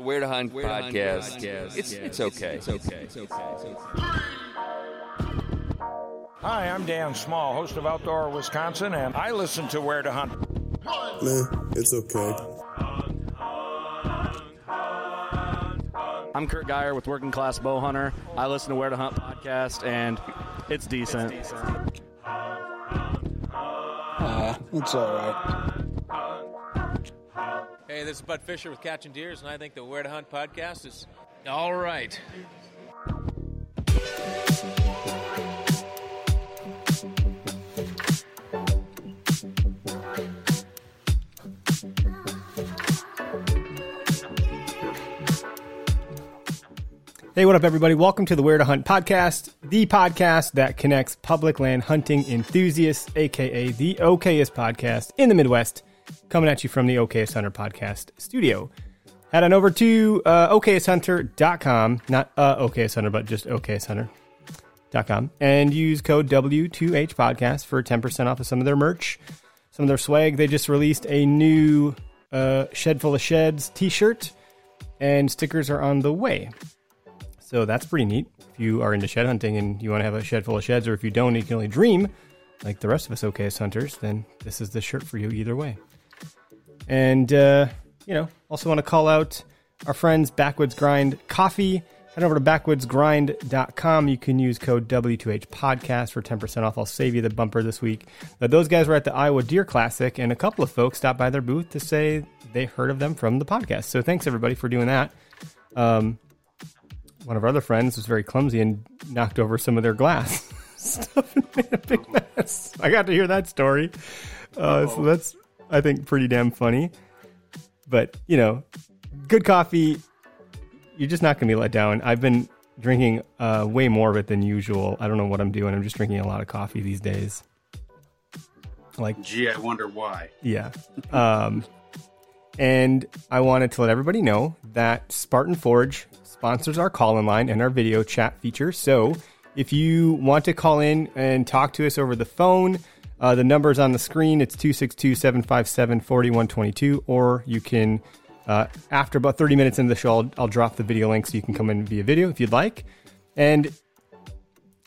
Where to Hunt podcast. It's, it's okay. It's okay. Hi, I'm Dan Small, host of Outdoor Wisconsin, and I listen to Where to Hunt. Nah, it's okay. I'm Kurt Geyer with Working Class Bow Hunter. I listen to Where to Hunt podcast, and it's decent. Ah, it's all right. Hey, this is Bud Fisher with Catching Deers, and I think the Where to Hunt podcast is all right. Hey, what up, everybody? Welcome to the Where to Hunt podcast, the podcast that connects public land hunting enthusiasts, aka the okayest podcast in the Midwest, coming at you from the Okayest Hunter podcast studio. Head on over to uh, okayesthunter.com, not uh, Okayest Hunter, but just okayesthunter.com, and use code W2H podcast for 10% off of some of their merch, some of their swag. They just released a new uh, Shed Full of Sheds t shirt, and stickers are on the way. So that's pretty neat. If you are into shed hunting and you want to have a shed full of sheds, or if you don't, you can only dream, like the rest of us okayest hunters, then this is the shirt for you either way. And, uh, you know, also want to call out our friends Backwoods Grind Coffee. Head over to backwoodsgrind.com. You can use code W2H podcast for 10% off. I'll save you the bumper this week. But those guys were at the Iowa Deer Classic, and a couple of folks stopped by their booth to say they heard of them from the podcast. So thanks everybody for doing that. Um, one of our other friends was very clumsy and knocked over some of their glass stuff and made a big mess. I got to hear that story. Uh, so that's, I think, pretty damn funny. But, you know, good coffee, you're just not going to be let down. I've been drinking uh, way more of it than usual. I don't know what I'm doing. I'm just drinking a lot of coffee these days. Like, Gee, I wonder why. yeah. Um, and I wanted to let everybody know that Spartan Forge sponsors our call in line and our video chat feature. So if you want to call in and talk to us over the phone, uh, the number is on the screen. It's 262 757 4122. Or you can, uh, after about 30 minutes into the show, I'll, I'll drop the video link so you can come in via video if you'd like. And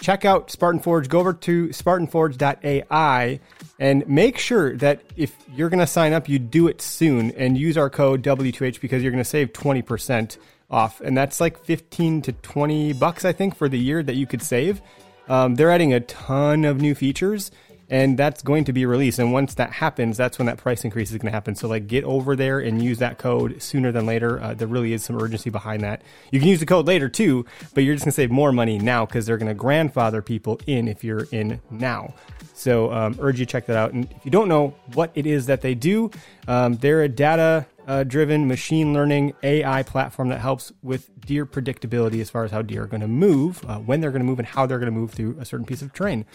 check out Spartan Forge. Go over to spartanforge.ai and make sure that if you're going to sign up, you do it soon and use our code W2H because you're going to save 20% off. And that's like 15 to 20 bucks, I think, for the year that you could save. Um, they're adding a ton of new features and that's going to be released. And once that happens, that's when that price increase is going to happen. So, like, get over there and use that code sooner than later. Uh, there really is some urgency behind that. You can use the code later too, but you're just going to save more money now because they're going to grandfather people in if you're in now. So, um, urge you check that out. And if you don't know what it is that they do, um, they're a data uh, driven machine learning AI platform that helps with deer predictability as far as how deer are going to move, uh, when they're going to move, and how they're going to move through a certain piece of terrain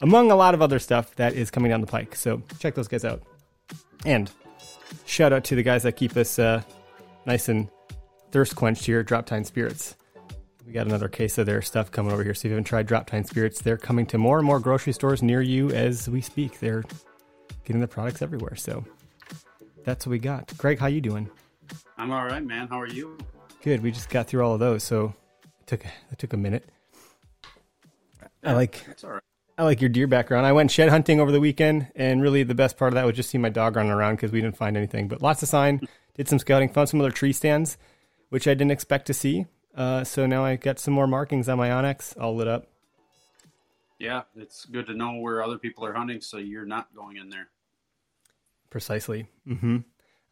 among a lot of other stuff that is coming down the pike. So check those guys out. And shout out to the guys that keep us uh, nice and thirst quenched here Drop Time Spirits. We got another case of their stuff coming over here. So if you haven't tried Drop Time Spirits, they're coming to more and more grocery stores near you as we speak. They're getting the products everywhere. So that's what we got. Greg, how you doing? I'm all right, man. How are you? Good. We just got through all of those, so it took it took a minute. I like It's all right. I like your deer background. I went shed hunting over the weekend, and really the best part of that was just see my dog running around because we didn't find anything. But lots of sign, did some scouting, found some other tree stands, which I didn't expect to see. Uh, so now I got some more markings on my onX, all lit up. Yeah, it's good to know where other people are hunting, so you're not going in there. Precisely. hmm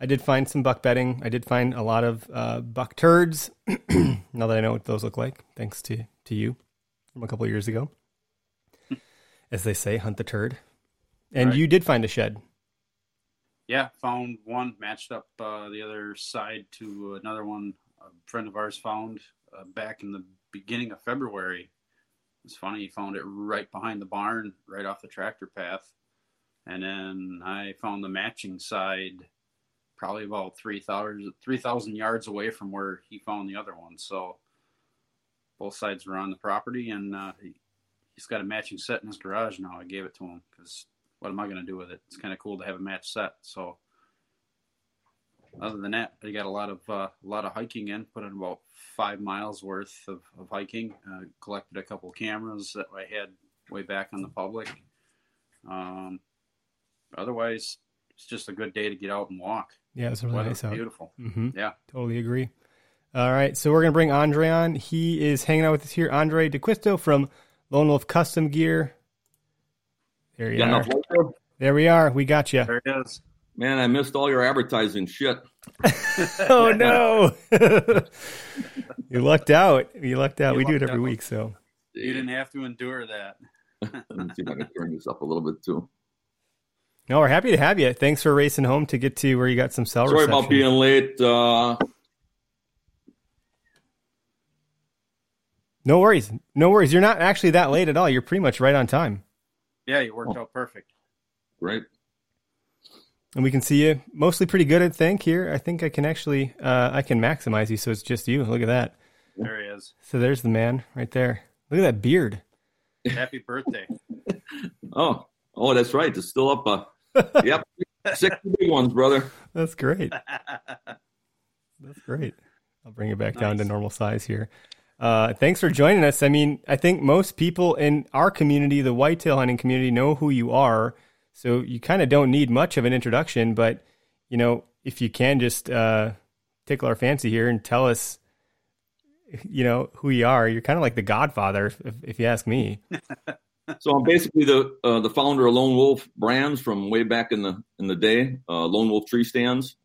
I did find some buck bedding. I did find a lot of uh, buck turds. now that I know what those look like, thanks to to you from a couple of years ago. As they say, hunt the turd. And Right. you did find a shed. Yeah, found one matched up uh, the other side to another one a friend of ours found uh, back in the beginning of February. It's funny, he found it right behind the barn, right off the tractor path. And then I found the matching side probably about 3,000 3,000 yards away from where he found the other one. So both sides were on the property, and uh, he's got a matching set in his garage now. I gave it to him because what am I going to do with it? It's kind of cool to have a match set. So other than that, I got a lot of uh, a lot of hiking in. Put in about five miles worth of, of hiking. Uh, collected a couple cameras that I had way back on the public. Um, otherwise, it's just a good day to get out and walk. Yeah, it's really nice out. beautiful. hmm Yeah. Totally agree. All right, so we're gonna bring Andrae on. He is hanging out with us here. Andrae D'Acquisto from Lone Wolf Custom Gear. There you Got are. enough there? There we are. We got you. There it is. Man, I missed all your advertising shit. oh no! you lucked out. You lucked out. You we do it every out. week, so You didn't have to endure that. Let me see if I can turn this up a little bit too. no, we're happy to have you. Thanks for racing home to get to where you got some cell Sorry reception. about being late. Uh, No worries. No worries. You're not actually that late at all. You're pretty much right on time. Yeah, you worked out perfect. great. And we can see you mostly pretty good, I think, here. I think I can actually, uh, I can maximize you so it's just you. Look at that. There he is. So there's the man right there. Look at that beard. Happy birthday. Oh, oh, that's right. It's still up. Uh, yep, six big ones, brother. That's great. That's great. I'll bring it back down to normal size here. Uh, thanks for joining us. I mean, I think most people in our community, the whitetail hunting community, know who you are. So you kind of don't need much of an introduction, but you know, if you can just uh, tickle our fancy here and tell us, you know, who you are, you're kind of like the Godfather, if, if you ask me. So I'm basically the uh, the founder of Lone Wolf Brands from way back in the in the day. Uh, Lone Wolf Tree Stands.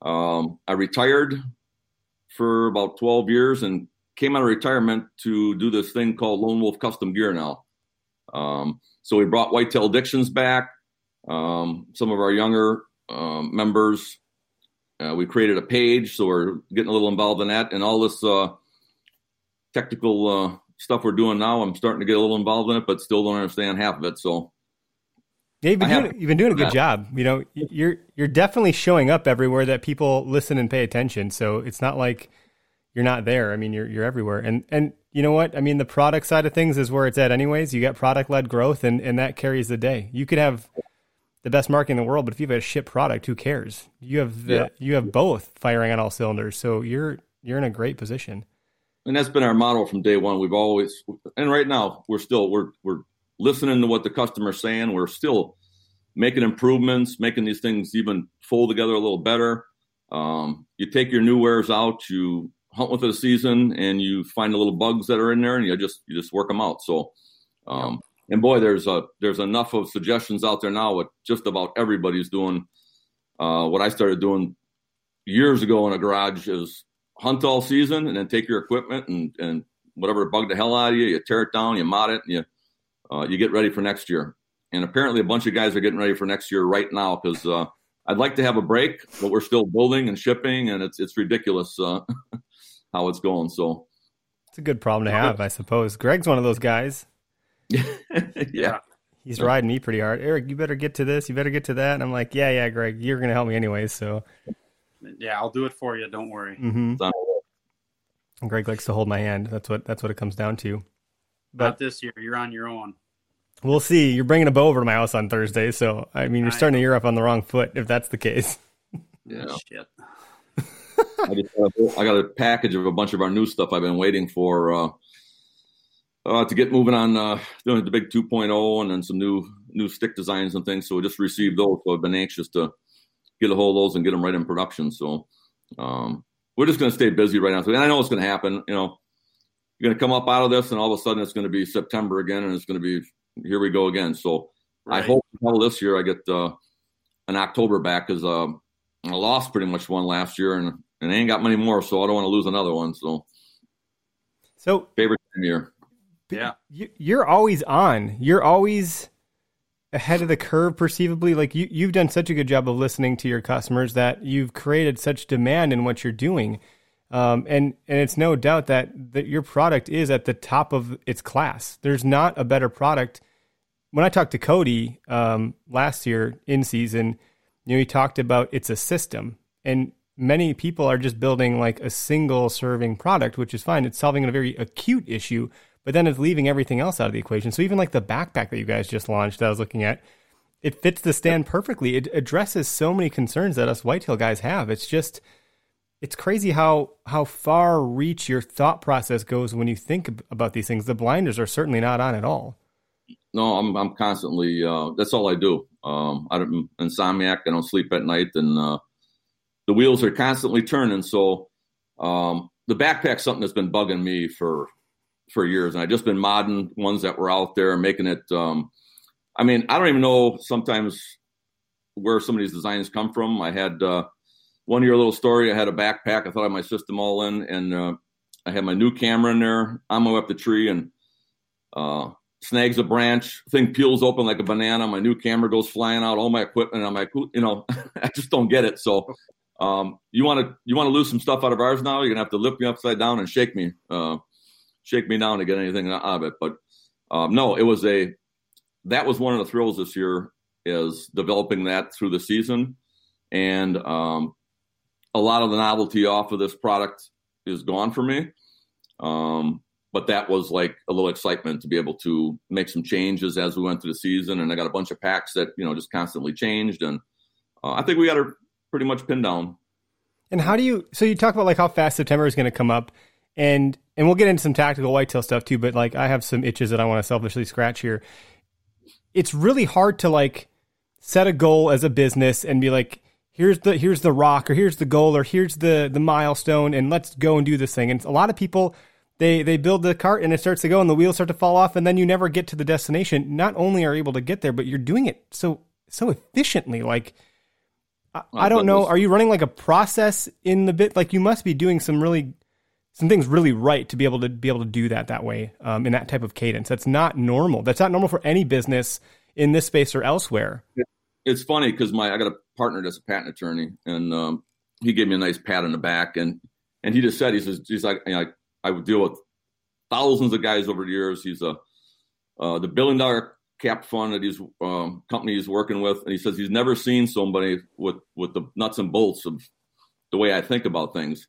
Um, I retired for about 12 years and came out of retirement to do this thing called Lone Wolf Custom Gear now. Um, so we brought Whitetail Addictions back. Um, some of our younger um, members. Uh, we created a page, so we're getting a little involved in that, and all this uh, technical uh, stuff we're doing now. I'm starting to get a little involved in it, but still don't understand half of it. So Yeah, you've been, I doing, you've been doing a good job. You know, you're you're definitely showing up everywhere that people listen and pay attention. So it's not like you're not there. I mean, you're you're everywhere. And and you know what? I mean, the product side of things is where it's at, anyways. You got product led growth, and and that carries the day. You could have the best market in the world, but if you have a shit product, who cares? You have the Yeah. you have both firing on all cylinders. So you're you're in a great position. and that's been our model from day one. We've always, and right now we're still we're we're listening to what the customer's saying. We're still making improvements, making these things even fold together a little better. Um, you take your new wares out, you hunt with it a season, and you find the little bugs that are in there, and you just you just work them out. So, um, and boy, there's a there's enough of suggestions out there now. What just about everybody's doing. Uh, what I started doing years ago in a garage is hunt all season and then take your equipment and, and whatever bugged the hell out of you, you tear it down, you mod it, and you uh, you get ready for next year. And apparently, a bunch of guys are getting ready for next year right now because uh, I'd like to have a break, but we're still building and shipping, and it's it's ridiculous uh, how it's going. So, It's a good problem to have, I suppose. Greg's one of those guys. yeah, He's riding me pretty hard. Eric, you better get to this. You better get to that. And I'm like, yeah, yeah, Greg, you're gonna help me anyway. So. Yeah, I'll do it for you. Don't worry. hmm And Greg likes to hold my hand. That's what that's what it comes down to. Not But this year. You're on your own. we'll see. You're bringing a bow over to my house on Thursday, so I mean, you're I starting the year off on the wrong foot if that's the case. yeah. Shit. I, just, got a- I got a package of a bunch of our new stuff I've been waiting for uh, uh, to get moving on uh, doing the big 2.0 and then some new new stick designs and things. So we just received those. So I've been anxious to get a hold of those and get them right in production. So um, we're just going to stay busy right now. So and I know it's going to happen. You know, you're going to come up out of this, and all of a sudden it's going to be September again, and it's going to be here we go again. So I hope this year I get uh, an October back because uh, I lost pretty much one last year, and and I ain't got many more, so I don't want to lose another one. So So favorite time of year. Yeah. you, you're always on. You're always ahead of the curve, perceivably. Like you, you've done such a good job of listening to your customers that you've created such demand in what you're doing. Um, and and it's no doubt that that your product is at the top of its class. There's not a better product. When I talked to Cody um, last year in season, you know, he talked about it's a system, and many people are just building like a single serving product, which is fine. It's solving a very acute issue, but then it's leaving everything else out of the equation. So even like the backpack that you guys just launched, that I was looking at, it fits the stand perfectly. It addresses so many concerns that us whitetail guys have. It's just it's crazy how how far reach your thought process goes when you think about these things. The blinders are certainly not on at all. No, I'm I'm constantly. Uh, that's all I do. Um, I'm insomniac. I don't sleep at night, and uh, the wheels are constantly turning. So um, the backpack's something that's been bugging me for for years, and I've just been modding ones that were out there, making it. Um, I mean, I don't even know sometimes where some of these designs come from. I had uh, one year little story. I had a backpack. I thought I had my system all in, and uh, I had my new camera in there. I'm up the tree and uh, snags a branch. Thing peels open like a banana. My new camera goes flying out. All my equipment. I'm like, you know, I just don't get it. So, um, you want to you want to lose some stuff out of ours now? You're gonna have to lift me upside down and shake me, uh, shake me down to get anything out of it. But um, no, it was a that was one of the thrills this year is developing that through the season and um, a lot of the novelty off of this product is gone for me. Um, but that was like a little excitement to be able to make some changes as we went through the season. And I got a bunch of packs that, you know, just constantly changed. And uh, I think we got her pretty much pinned down. And how do you, so you talk about like how fast September is going to come up and, and we'll get into some tactical whitetail stuff too, but like I have some itches that I want to selfishly scratch here. It's really hard to like set a goal as a business and be like, here's the here's the rock or here's the goal or here's the the milestone and let's go and do this thing and a lot of people they they build the cart and it starts to go and the wheels start to fall off and then you never get to the destination not only are able to get there but you're doing it so so efficiently like I, I don't know. are you running like a process in the bit? Like you must be doing some really some things really right to be able to be able to do that that way um, in that type of cadence. That's not normal. That's not normal for any business in this space or elsewhere. It's funny because my I got a partner that's a patent attorney, and um, he gave me a nice pat on the back, and and he just said he says he's like you know, I, I would deal with thousands of guys over the years. He's a uh, the billion dollar cap fund that his um, company is working with, and he says he's never seen somebody with with the nuts and bolts of the way I think about things.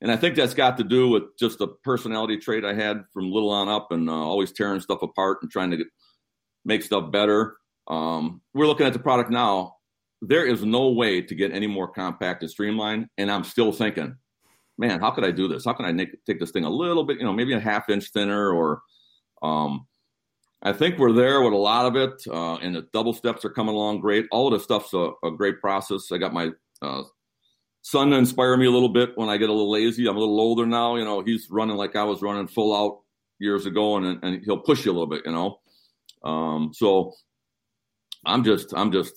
And I think that's got to do with just the personality trait I had from little on up, and uh, always tearing stuff apart and trying to get, make stuff better. Um, we're looking at the product now. There is no way to get any more compact and streamlined. And I'm still thinking, man, how could I do this? How can I make, take this thing a little bit, you know, maybe a half inch thinner or, um, I think we're there with a lot of it, uh, and the double steps are coming along great. All of the stuff's a, a great process. I got my uh, son to inspire me a little bit when I get a little lazy. I'm a little older now. You know, he's running like I was running full out years ago, and and he'll push you a little bit. You know, um, so I'm just I'm just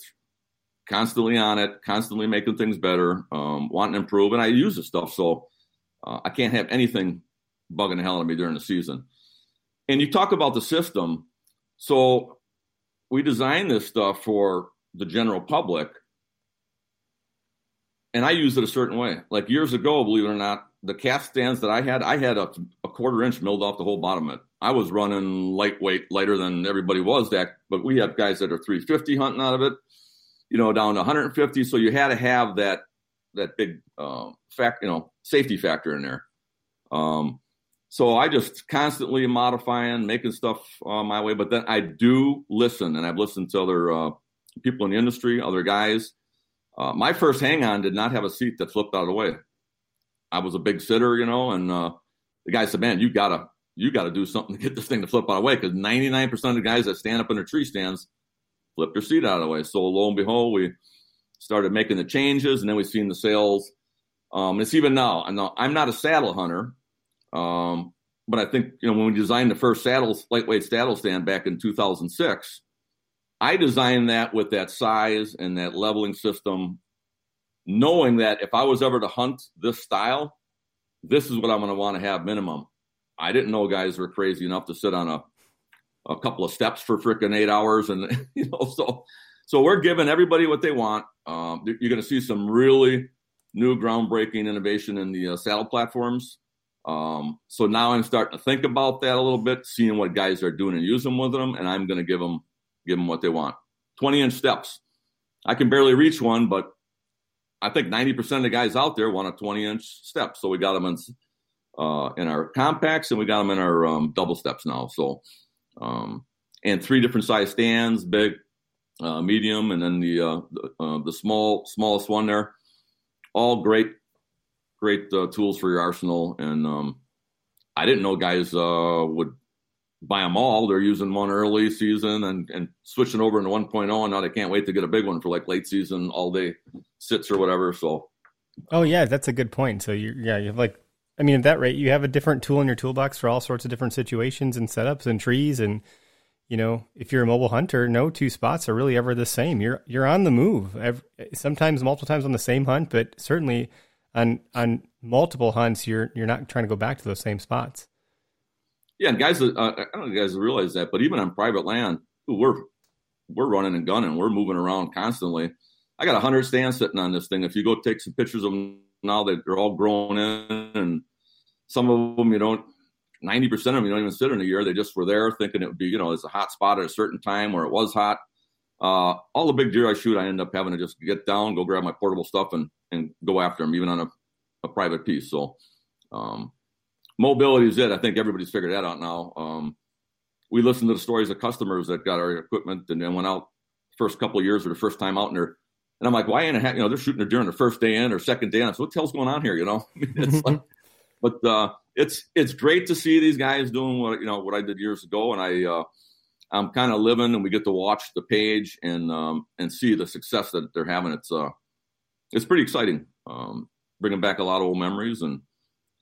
constantly on it, constantly making things better, um, wanting to improve, and I use the stuff, so uh, I can't have anything bugging the hell out of me during the season. And you talk about the system, so we designed this stuff for the general public, and I use it a certain way. Like years ago, believe it or not, the cast stands that I had, I had a, a quarter inch milled off the whole bottom of it. I was running lightweight, lighter than everybody was that, but we have guys that are 350 hunting out of it, you know, down to 150. So you had to have that that big uh, fact, you know, safety factor in there. Um, so I just constantly modifying, making stuff uh, my way. But then I do listen, and I've listened to other uh, people in the industry, other guys. Uh, my first hang on did not have a seat that flipped out of the way. I was a big sitter, you know, and uh, the guy said, "Man, you gotta you gotta do something to get this thing to flip out of the way because 99 percent of the guys that stand up in their tree stands flip their seat out of the way." So lo and behold, we started making the changes, and then we've seen the sales. Um, it's even now. I know I'm not a saddle hunter, um, but I think you know when we designed the first saddles lightweight saddle stand back in 2006, I designed that with that size and that leveling system knowing that if I was ever to hunt this style, this is what I'm going to want to have minimum. I didn't know guys were crazy enough to sit on a a couple of steps for freaking eight hours, and you know, so so we're giving everybody what they want. Um, you're going to see some really new groundbreaking innovation in the uh, saddle platforms. Um, so now I'm starting to think about that a little bit, seeing what guys are doing and using with them, and I'm going to give them give them what they want. 20 inch steps. I can barely reach one, but I think 90% of the guys out there want a 20 inch step. So we got them in, uh, in our compacts and we got them in our um, double steps now. So, um, and three different size stands, big, uh, medium, and then the, uh, the, uh, the, small, smallest one there. All great, great uh, tools for your arsenal. And um, I didn't know guys uh, would buy them all. They're using one early season and, and switching over into 1.0. And now they can't wait to get a big one for like late season, all day sits or whatever. So, oh, yeah, that's a good point. So, you yeah, you have like, I mean, at that rate, you have a different tool in your toolbox for all sorts of different situations and setups and trees. And, you know, if you're a mobile hunter, no two spots are really ever the same. You're, you're on the move every, sometimes multiple times on the same hunt, but certainly on, on multiple hunts, you're, you're not trying to go back to those same spots. Yeah, and guys, uh, I don't know if you guys realize that, but even on private land, we're we're running and gunning, we're moving around constantly. I got a hundred stands sitting on this thing. If you go take some pictures of them now, that they're all grown in, and some of them you don't. Ninety percent of them you don't even sit in a year. They just were there thinking it would be, you know, it's a hot spot at a certain time where it was hot. Uh, all the big deer I shoot, I end up having to just get down, go grab my portable stuff, and and go after them, even on a, a private piece. So, um, mobility is it. I think everybody's figured that out now. Um, we listened to the stories of customers that got our equipment and then went out first couple of years or the first time out and they're and I'm like, why ain't it? You know, they're shooting it during the first day in or second day in. So what the hell's going on here? You know, it's like, but uh, it's it's great to see these guys doing what you know what I did years ago, and I uh, I'm kind of living, and we get to watch the page and um, and see the success that they're having. It's uh, it's pretty exciting, um, bringing back a lot of old memories, and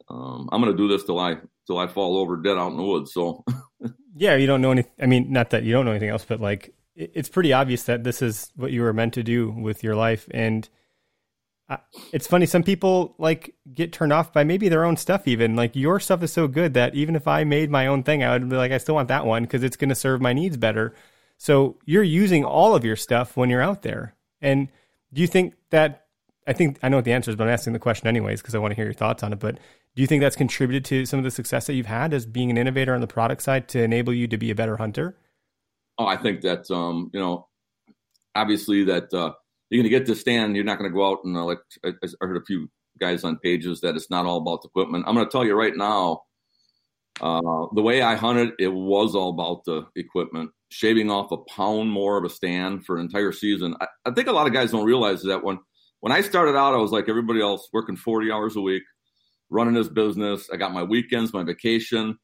um, I'm going to do this till I till I fall over dead out in the woods. So, yeah, you don't know any. I mean, not that you don't know anything else, but like it, it's pretty obvious that this is what you were meant to do with your life. And It's funny, some people like get turned off by maybe their own stuff. Even like your stuff is so good that even if I made my own thing, I would be like, I still want that one because it's going to serve my needs better. So you're using all of your stuff when you're out there. And do you think that? I think I know what the answer is, but I'm asking the question anyways because I want to hear your thoughts on it. But do you think that's contributed to some of the success that you've had as being an innovator on the product side to enable you to be a better hunter? Oh, I think that um, you know, obviously that uh, you're going to get to stand. You're not going to go out and uh, like I, I, heard a few guys on pages that it's not all about the equipment. I'm going to tell you right now, uh, the way I hunted, it was all about the equipment. Shaving off a pound more of a stand for an entire season. I, I think a lot of guys don't realize that when when I started out, I was like everybody else, working 40 hours a week running this business. I got my weekends, my vacation.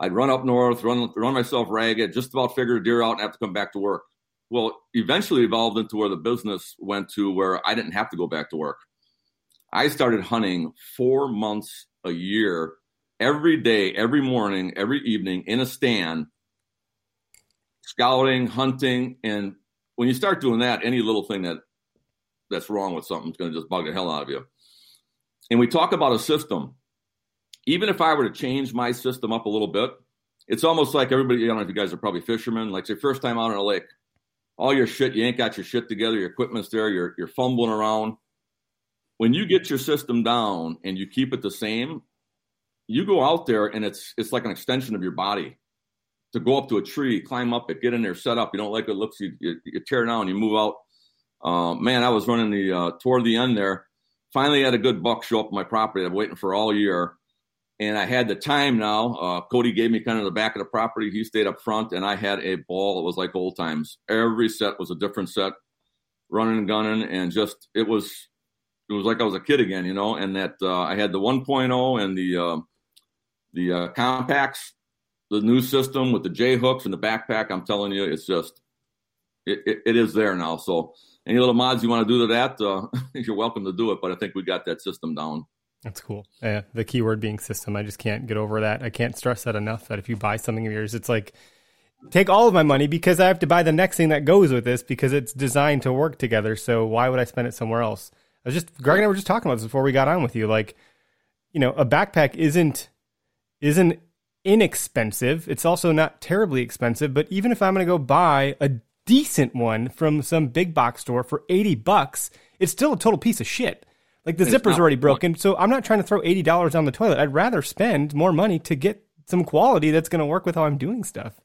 I'd run up north, run run myself ragged, just about figure a deer out and have to come back to work. Well, eventually evolved into where the business went to where I didn't have to go back to work. I started hunting four months a year, every day, every morning, every evening in a stand, scouting, hunting, and when you start doing that, any little thing that that's wrong with something is going to just bug the hell out of you and we talk about a system. Even if I were to change my system up a little bit, it's almost like everybody, I don't know if you guys are probably fishermen, like your first time out on a lake, all your shit, you ain't got your shit together, your equipment's there, you're, you're fumbling around. When you get your system down and you keep it the same, you go out there and it's it's like an extension of your body. To go up to a tree, climb up it, get in there, set up. You don't like it looks, you, you, you tear down, you move out. Uh, man, I was running the uh, toward the end there finally had a good buck show up on my property. I've been waiting for all year. And I had the time now. Uh, Cody gave me kind of the back of the property. He stayed up front, and I had a ball. It was like old times. Every set was a different set, running and gunning, and just it was it was like I was a kid again, you know. And that uh, I had the 1.0 and the uh, the uh, compacts, the new system with the J hooks and the backpack. I'm telling you, it's just it, it, it is there now. So any little mods you want to do to that, uh, you're welcome to do it. But I think we got that system down. That's cool. Yeah, the keyword being system. I just can't get over that. I can't stress that enough. That if you buy something of yours, it's like take all of my money because I have to buy the next thing that goes with this because it's designed to work together. So why would I spend it somewhere else? I was just Greg and I were just talking about this before we got on with you. Like, you know, a backpack isn't isn't inexpensive. It's also not terribly expensive. But even if I'm going to go buy a decent one from some big box store for 80 bucks, it's still a total piece of shit. Like the And zipper's already the point. broken, so I'm not trying to throw eighty dollars on the toilet. I'd rather spend more money to get some quality that's going to work with how I'm doing stuff.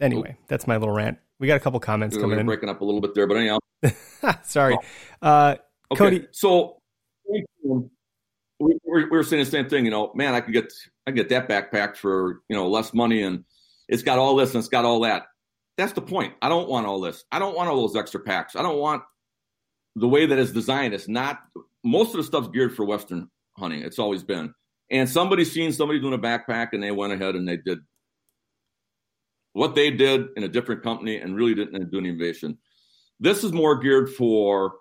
Anyway, that's my little rant. We got a couple comments We're coming in. breaking up a little bit there, but anyhow. Sorry, uh, Okay. Cody. So we, we, we were saying the same thing. You know, man, I could get I could get that backpack for you know less money, and it's got all this and it's got all that. That's the point. I don't want all this. I don't want all those extra packs. I don't want the way that it's designed. It's not most of the stuff's geared for Western hunting. It's always been. And somebody's seen somebody doing a backpack, and they went ahead and they did what they did in a different company and really didn't do an innovation. This is more geared for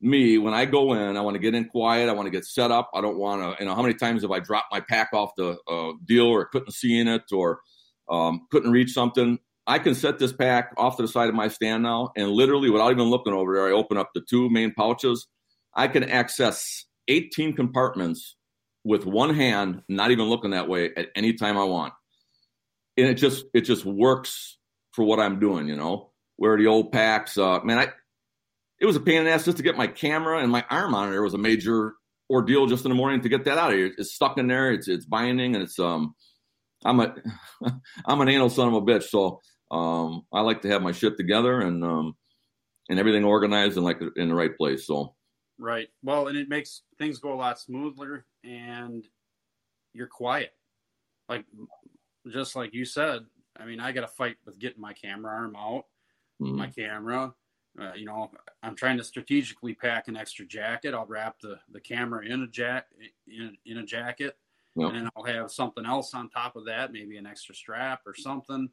me when I go in. I want to get in quiet. I want to get set up. I don't want to, you know, how many times have I dropped my pack off the uh, deal or couldn't see in it or um, couldn't reach something? I can set this pack off to the side of my stand now, and literally without even looking over there, I open up the two main pouches. I can access 18 compartments with one hand, not even looking that way at any time I want. And it just it just works for what I'm doing, you know. Where the old packs, uh, man, I it was a pain in the ass just to get my camera and my arm monitor was a major ordeal just in the morning to get that out of here. It's stuck in there. It's it's binding and it's um I'm a I'm an anal son of a bitch. So um I like to have my shit together and um and everything organized and like in the right place. So Right. Well, and it makes things go a lot smoother and you're quiet. Like just like you said, I mean, I got to fight with getting my camera arm out, mm, my camera. Uh, you know, I'm trying to strategically pack an extra jacket. I'll wrap the, the camera in a jack in, in a jacket, yeah. and then I'll have something else on top of that, maybe an extra strap or something.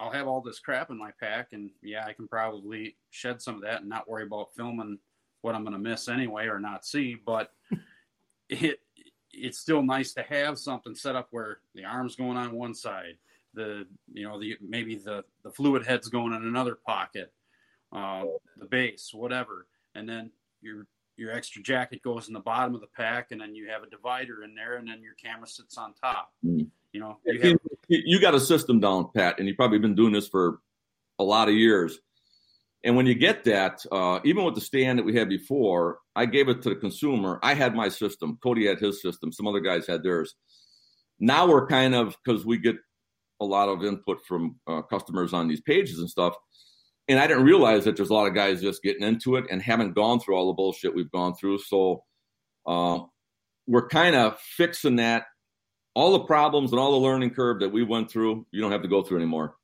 I'll have all this crap in my pack, and yeah, I can probably shed some of that and not worry about filming what I'm going to miss anyway or not see. But it it's still nice to have something set up where the arm's going on one side, the you know the maybe the the fluid head's going in another pocket, uh, the base, whatever, and then your your extra jacket goes in the bottom of the pack, and then you have a divider in there, and then your camera sits on top. Mm. You know, you have, you got a system down, Pat, and you've probably been doing this for a lot of years. And when you get that, uh, even with the stand that we had before, I gave it to the consumer. I had my system. Cody had his system. Some other guys had theirs. Now we're kind of because we get a lot of input from uh, customers on these pages and stuff. And I didn't realize that there's a lot of guys just getting into it and haven't gone through all the bullshit we've gone through. So uh, we're kind of fixing that. All the problems and all the learning curve that we went through, you don't have to go through anymore.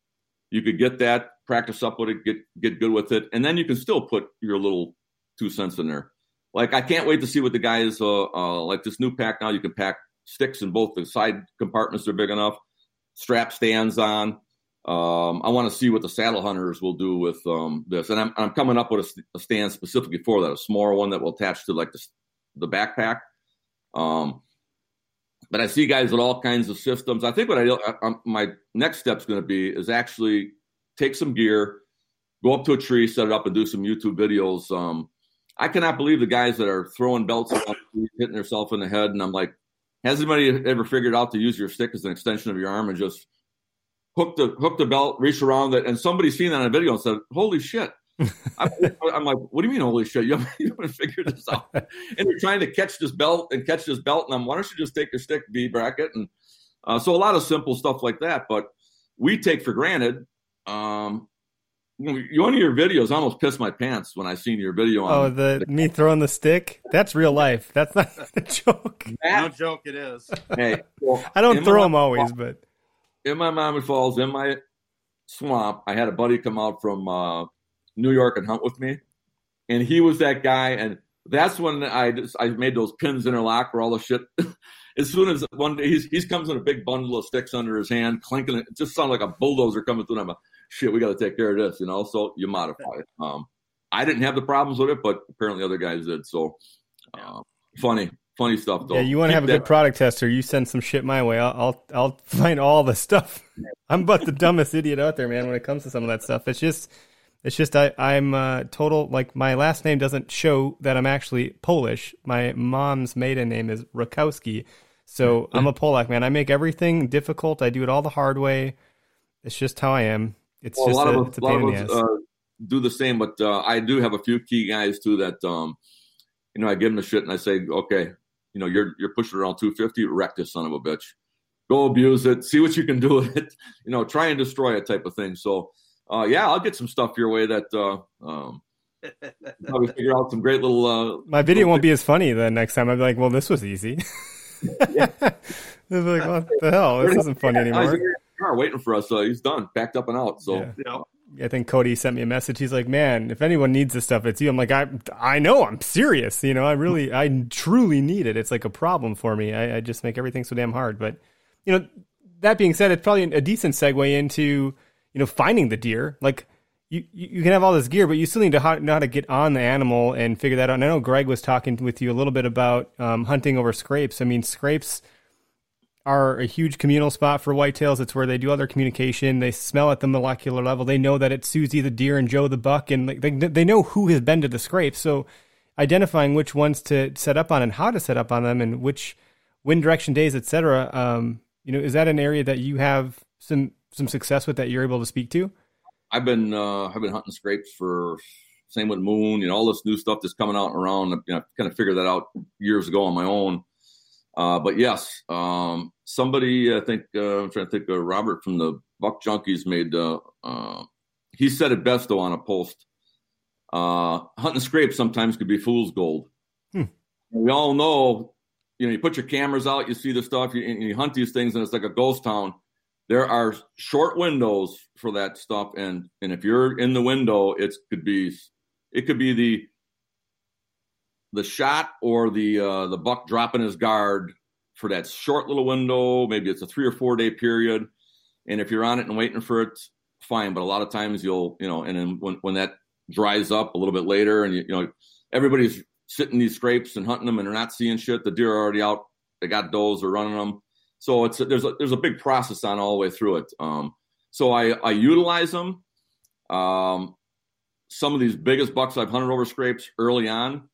You could get that, practice up with it, get get good with it, and then you can still put your little two cents in there. Like I can't wait to see what the guys uh, uh like this new pack now. You can pack sticks in both the side compartments; they're big enough. Strap stands on. Um, I want to see what the saddle hunters will do with um, this, and I'm I'm coming up with a, a, stand specifically for that, a smaller one that will attach to like the the backpack. Um, but I see guys with all kinds of systems. I think what I, I my next step is going to be is actually take some gear, go up to a tree, set it up, and do some YouTube videos. Um, I cannot believe the guys that are throwing belts, hitting themselves in the head, and I'm like, has anybody ever figured out to use your stick as an extension of your arm and just hook the hook the belt, reach around it, and somebody's seen that on a video and said, "Holy shit!" I'm, I'm, like, what do you mean, holy shit? You haven't, you haven't figured this out. And you're trying to catch this belt and catch this belt. And I'm, why don't you just take your stick, B bracket? And uh, so a lot of simple stuff like that. But we take for granted. Um, you one of your videos I almost pissed my pants when I seen your video. On oh, the, the me throwing the stick. That's real life. That's not a joke. That, no joke. It is. Hey, well, I don't throw them always, but in my Mammoth Falls, in my swamp, I had a buddy come out from. Uh, New York and hunt with me, and he was that guy. And that's when I just, I made those pins interlock where all the shit. as soon as one day he's he's comes in a big bundle of sticks under his hand, clinking it. It just sounded like a bulldozer coming through. And I'm like, shit, we got to take care of this, you know. So you modify it. Um, I didn't have the problems with it, but apparently other guys did. So uh, funny, funny stuff. Though. Yeah, you want to have a that. good product tester? You send some shit my way. I'll I'll, I'll find all the stuff. I'm about the dumbest idiot out there, man. When it comes to some of that stuff, it's just. It's just I, I'm uh, total like my last name doesn't show that I'm actually Polish. My mom's maiden name is Rakowski, so I'm a Polak man. I make everything difficult. I do it all the hard way. It's just how I am. It's well, just a lot a, of a a lot of us, uh, do the same, but uh, I do have a few key guys too that um, you know I give them the shit and I say, okay, you know you're you're pushing around 250, wreck this son of a bitch, go abuse it, see what you can do with it, you know, try and destroy it type of thing. So uh, yeah, I'll get some stuff your way that uh, um, probably figure out some great little. Uh, My video won't be as funny the next time. I'll be like, well, this was easy. It's like, what the hell? This isn't funny anymore. Car waiting for us. Uh, he's done, packed up and out. So Yeah. Yeah. I think Cody sent me a message. He's like, "Man, if anyone needs this stuff, it's you." I'm like, "I, I know. I'm serious. You know, I really, I truly need it. It's like a problem for me. I, I just make everything so damn hard." But you know, that being said, it's probably a decent segue into you know finding the deer. Like you, you can have all this gear, but you still need to know how to get on the animal and figure that out. And I know Greg was talking with you a little bit about um, hunting over scrapes. I mean, scrapes are a huge communal spot for whitetails. It's where they do all their communication. They smell at the molecular level. They know that it's Susie the deer and Joe the buck, and they they know who has been to the scrape. So identifying which ones to set up on and how to set up on them, and which wind direction days, etc. Um, you know, is that an area that you have some some success with that you're able to speak to? I've been uh, I've been hunting scrapes for same with moon, you know, all this new stuff that's coming out and around. You know, kind of figured that out years ago on my own. Uh, but yes, um, somebody I think uh, I'm trying to think. Uh, Robert from the Buck Junkies made. Uh, uh, he said it best though on a post. Uh, hunting scrapes sometimes could be fool's gold. Hmm. We all know, you know, you put your cameras out, you see the stuff, you, and you hunt these things, and it's like a ghost town. There are short windows for that stuff, and and if you're in the window, it could be, it could be the the shot or the uh, the buck dropping his guard for that short little window. Maybe it's a three or four day period, and if you're on it and waiting for it, fine. But a lot of times you'll you know, and then when when that dries up a little bit later, and you, you know everybody's sitting these scrapes and hunting them, and they're not seeing shit. The deer are already out. They got does. They're running them. So it's there's a, there's a big process on all the way through it. Um, so I I utilize them. Um, some of these biggest bucks I've hunted over scrapes early on.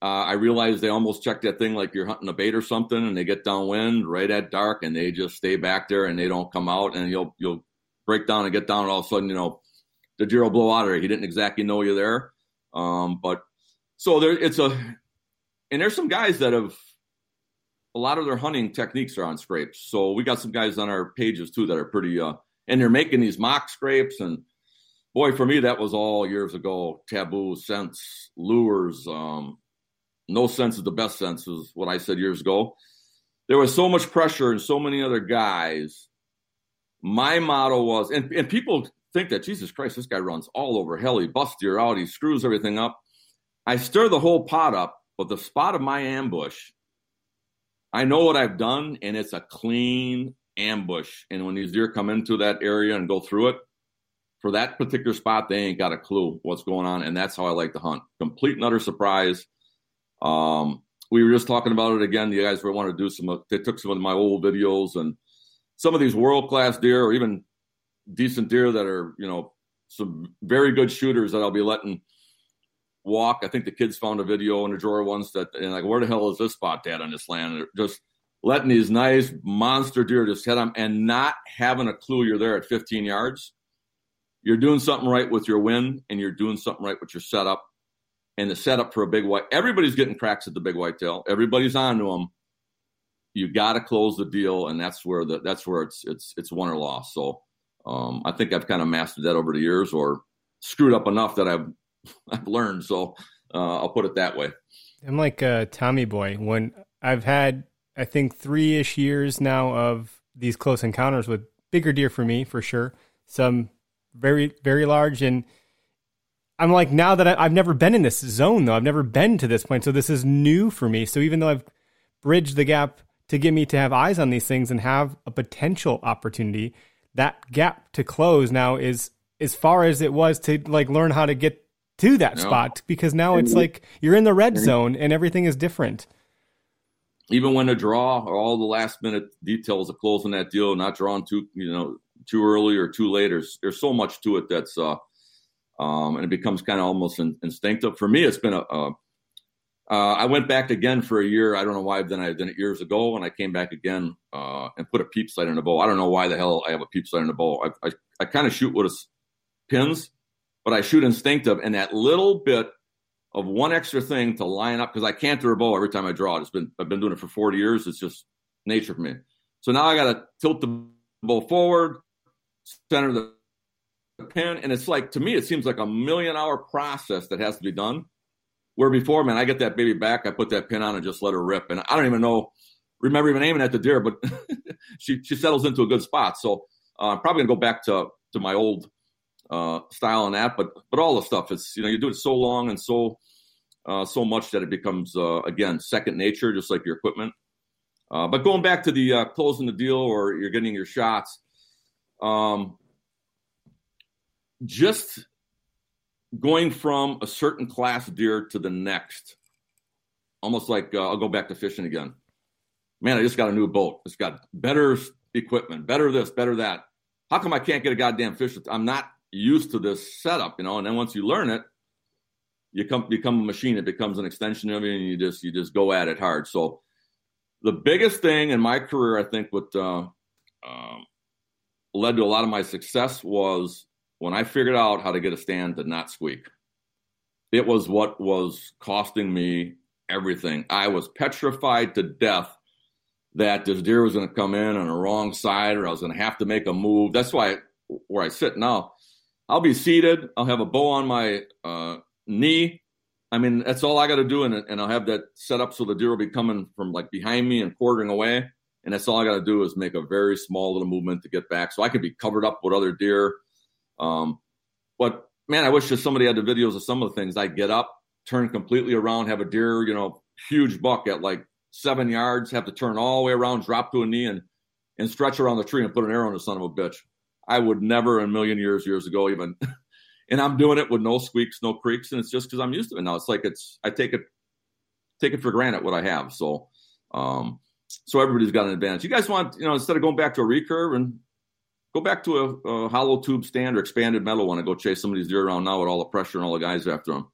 Uh, I realized they almost check that thing like you're hunting a bait or something, and they get downwind right at dark, and they just stay back there and they don't come out, and you'll you'll break down and get down, and all of a sudden you know the deer will blow out there. He didn't exactly know you're there, um, but so there it's a and there's some guys that have a lot of their hunting techniques are on scrapes. So we got some guys on our pages too that are pretty uh and they're making these mock scrapes and boy for me that was all years ago taboo sense lures um no sense is the best sense is what I said years ago. There was so much pressure and so many other guys. My motto was, and, and people think that Jesus Christ, this guy runs all over hell. He busts deer out, he screws everything up. I stir the whole pot up, but the spot of my ambush, I know what I've done, and it's a clean ambush. And when these deer come into that area and go through it, for that particular spot, they ain't got a clue what's going on. And that's how I like to hunt. Complete and utter surprise. Um, we were just talking about it again. You guys were wanting to do some, they took some of my old videos and some of these world class deer or even decent deer that are, you know, some very good shooters that I'll be letting walk. I think the kids found a video in the drawer once that, and like, where the hell is this spot at on this land? And just letting these nice monster deer just hit them and not having a clue you're there at 15 yards. You're doing something right with your wind and you're doing something right with your setup and the setup for a big white. Everybody's getting cracks at the big whitetail. Everybody's onto them. You got to close the deal, and that's where the that's where it's it's it's won or lost. So um, I think I've kind of mastered that over the years, or screwed up enough that I've I've learned. So uh, I'll put it that way. I'm like a Tommy Boy. When I've had, I think, three ish years now of these close encounters with bigger deer for me, for sure. Some very, very large. And I'm like, now that I, I've never been in this zone, though, I've never been to this point. So this is new for me. So even though I've bridged the gap to get me to have eyes on these things and have a potential opportunity, that gap to close now is as far as it was to like learn how to get to that Yeah. spot because now it's like you're in the red zone and everything is different. Even when a draw or all the last minute details of closing that deal, not drawing too you know too early or too late. There's there's so much to it that's uh um and it becomes kind of almost in, instinctive. For me, it's been a. a uh, I went back again for a year. I don't know why I've I done it years ago, and I came back again uh, and put a peep sight in the bow. I don't know why the hell I have a peep sight in the bow. I I, I kind of shoot with a pins, but I shoot instinctive, and that little bit of one extra thing to line up because I can't throw a bow every time I draw it. It's been I've been doing it for 40 years. It's just nature for me. So now I got to tilt the bow forward, center the pin, and it's like to me it seems like a million hour process that has to be done. Where before, man, I get that baby back, I put that pin on and just let her rip, and I don't even know remember even aiming at the deer, but she she settles into a good spot. So uh, I'm probably gonna go back to to my old uh, style on that. But but all the stuff is you know you do it so long and so uh, so much that it becomes uh, again second nature, just like your equipment. Uh, but going back to the uh, closing the deal or you're getting your shots, um, just going from a certain class deer to the next, almost like uh, I'll go back to fishing again. Man, I just got a new boat. It's got better equipment, better this, better that. How come I can't get a goddamn fish? I'm not used to this setup, you know. And then once you learn it, you come become a machine. It becomes an extension of you, and you just you just go at it hard. So the biggest thing in my career, I think, what uh, um, led to a lot of my success was when I figured out how to get a stand to not squeak. It was what was costing me everything. I was petrified to death that this deer was going to come in on the wrong side or I was going to have to make a move. That's why where I sit now, I'll be seated. I'll have a bow on my uh, knee. I mean, that's all I got to do, and, and I'll have that set up so the deer will be coming from like behind me and quartering away. And that's all I got to do is make a very small little movement to get back, so I could be covered up with other deer. Um, but man, I wish that somebody had the videos of some of the things. I get up, turn completely around, have a deer, you know, huge buck at like seven yards, have to turn all the way around, drop to a knee, and and stretch around the tree and put an arrow in the son of a bitch. I would never in a million years, years ago, even. and I'm doing it with no squeaks, no creaks, and it's just because I'm used to it now. It's like it's I take it take it for granted what I have. So, um, so everybody's got an advantage. You guys want you know instead of going back to a recurve and go back to a, a hollow tube stand or expanded metal one and go chase some of these deer around now with all the pressure and all the guys after them,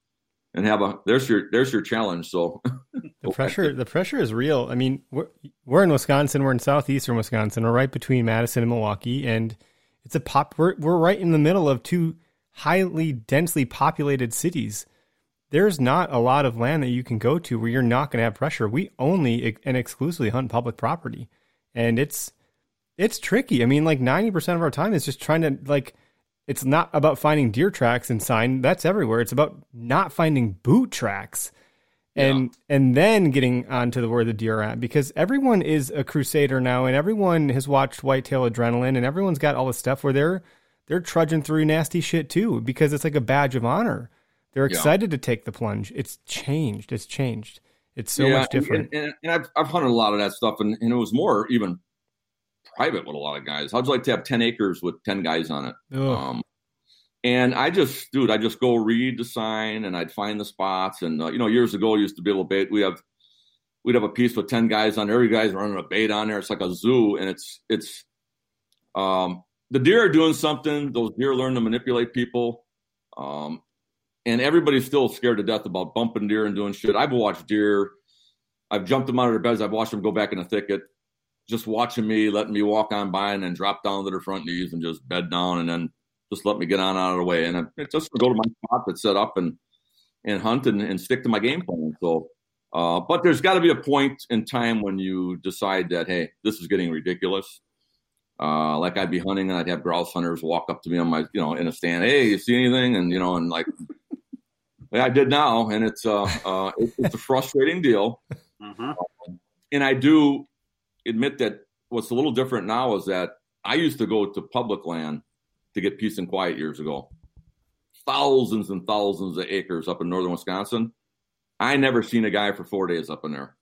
and have a there's your there's your challenge. So the pressure the pressure is real. I mean, we're we're in Wisconsin. We're in southeastern Wisconsin. We're right between Madison and Milwaukee, and it's a pop. We're we're right in the middle of two highly densely populated cities. There's not a lot of land that you can go to where you're not going to have pressure. We only and exclusively hunt public property, and it's it's tricky. I mean, like ninety percent of our time is just trying to like. It's not about finding deer tracks and sign. That's everywhere. It's about not finding boot tracks and yeah. and then getting onto the where the deer are at because everyone is a crusader now and everyone has watched whitetail adrenaline and everyone's got all this stuff where they're they're trudging through nasty shit too because it's like a badge of honor. They're excited yeah. to take the plunge. It's changed. It's changed. It's so yeah, much different. and, and, and, I've, I've hunted a lot of that stuff and, and it was more even private with a lot of guys. How'd you like to have 10 acres with 10 guys on it? Um, and I just, dude, I just go read the sign and I'd find the spots. And uh, you know, years ago, used to be able to bait. We have, we'd have a piece with ten guys on. Every guy's running a bait on there. It's like a zoo, and it's it's, um, the deer are doing something. Those deer learn to manipulate people, um, and everybody's still scared to death about bumping deer and doing shit. I've watched deer. I've jumped them out of their beds. I've watched them go back in the thicket, just watching me, letting me walk on by, and then drop down to their front knees and just bed down, and then just let me get on out of the way. And it just go to my spot that's set up and and hunt and, and stick to my game plan. So, uh, but there's got to be a point in time when you decide that hey, this is getting ridiculous. Uh, like I'd be hunting and I'd have grouse hunters walk up to me on my you know in a stand. Hey, you see anything? And you know, and like. I did now, and it's uh, uh it, it's a frustrating deal. Mm-hmm. and I do admit that what's a little different now is that I used to go to public land to get peace and quiet years ago. Thousands and thousands of acres up in northern Wisconsin. I never seen a guy for four days up in there.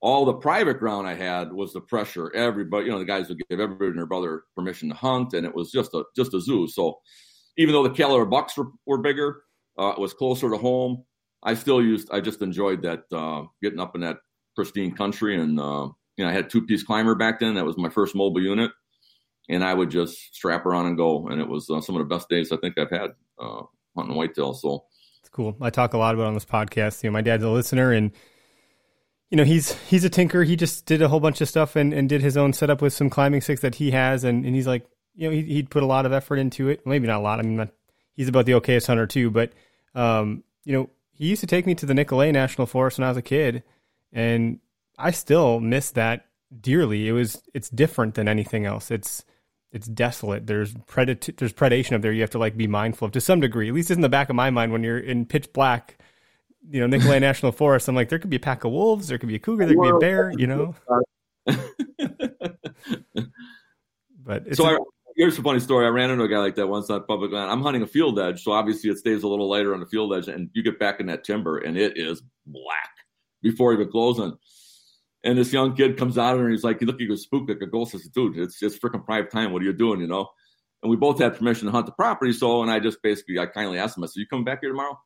All the private ground I had was the pressure. Everybody, you know, the guys would give everybody and their brother permission to hunt, and it was just a just a zoo. So even though the caliber bucks were, were bigger, uh, it was closer to home. I still used. I just enjoyed that uh, getting up in that pristine country, and uh, you know, I had two piece climber back then. That was my first mobile unit and I would just strap her on and go. And it was uh, some of the best days I think I've had uh, hunting whitetail. So it's cool. I talk a lot about on this podcast. You know, my dad's a listener, and you know he's he's a tinker. He just did a whole bunch of stuff and, and did his own setup with some climbing sticks that he has, and, and he's like, you know, he, he'd put a lot of effort into it. Maybe not a lot. I mean, he's about the okayest hunter too. But um, you know, he used to take me to the Nicolet National Forest when I was a kid, and I still miss that dearly. It was it's different than anything else. It's it's desolate. There's predat- there's predation up there. You have to like be mindful of to some degree. At least it's in the back of my mind when you're in pitch black. You know, Nicolet National Forest. I'm like, there could be a pack of wolves. There could be a cougar. There could be a bear. You know. but so I, here's a funny story. I ran into a guy like that once on public land. I'm hunting a field edge, so obviously it stays a little lighter on the field edge, and you get back in that timber, and it is black before even closing. And this young kid comes out and he's like, "Look, you go spook like a ghost." I said, "Dude, it's just freaking prime time. What are you doing?" You know. And we both had permission to hunt the property, so and I just basically I kindly asked him, "I said, you coming back here tomorrow?"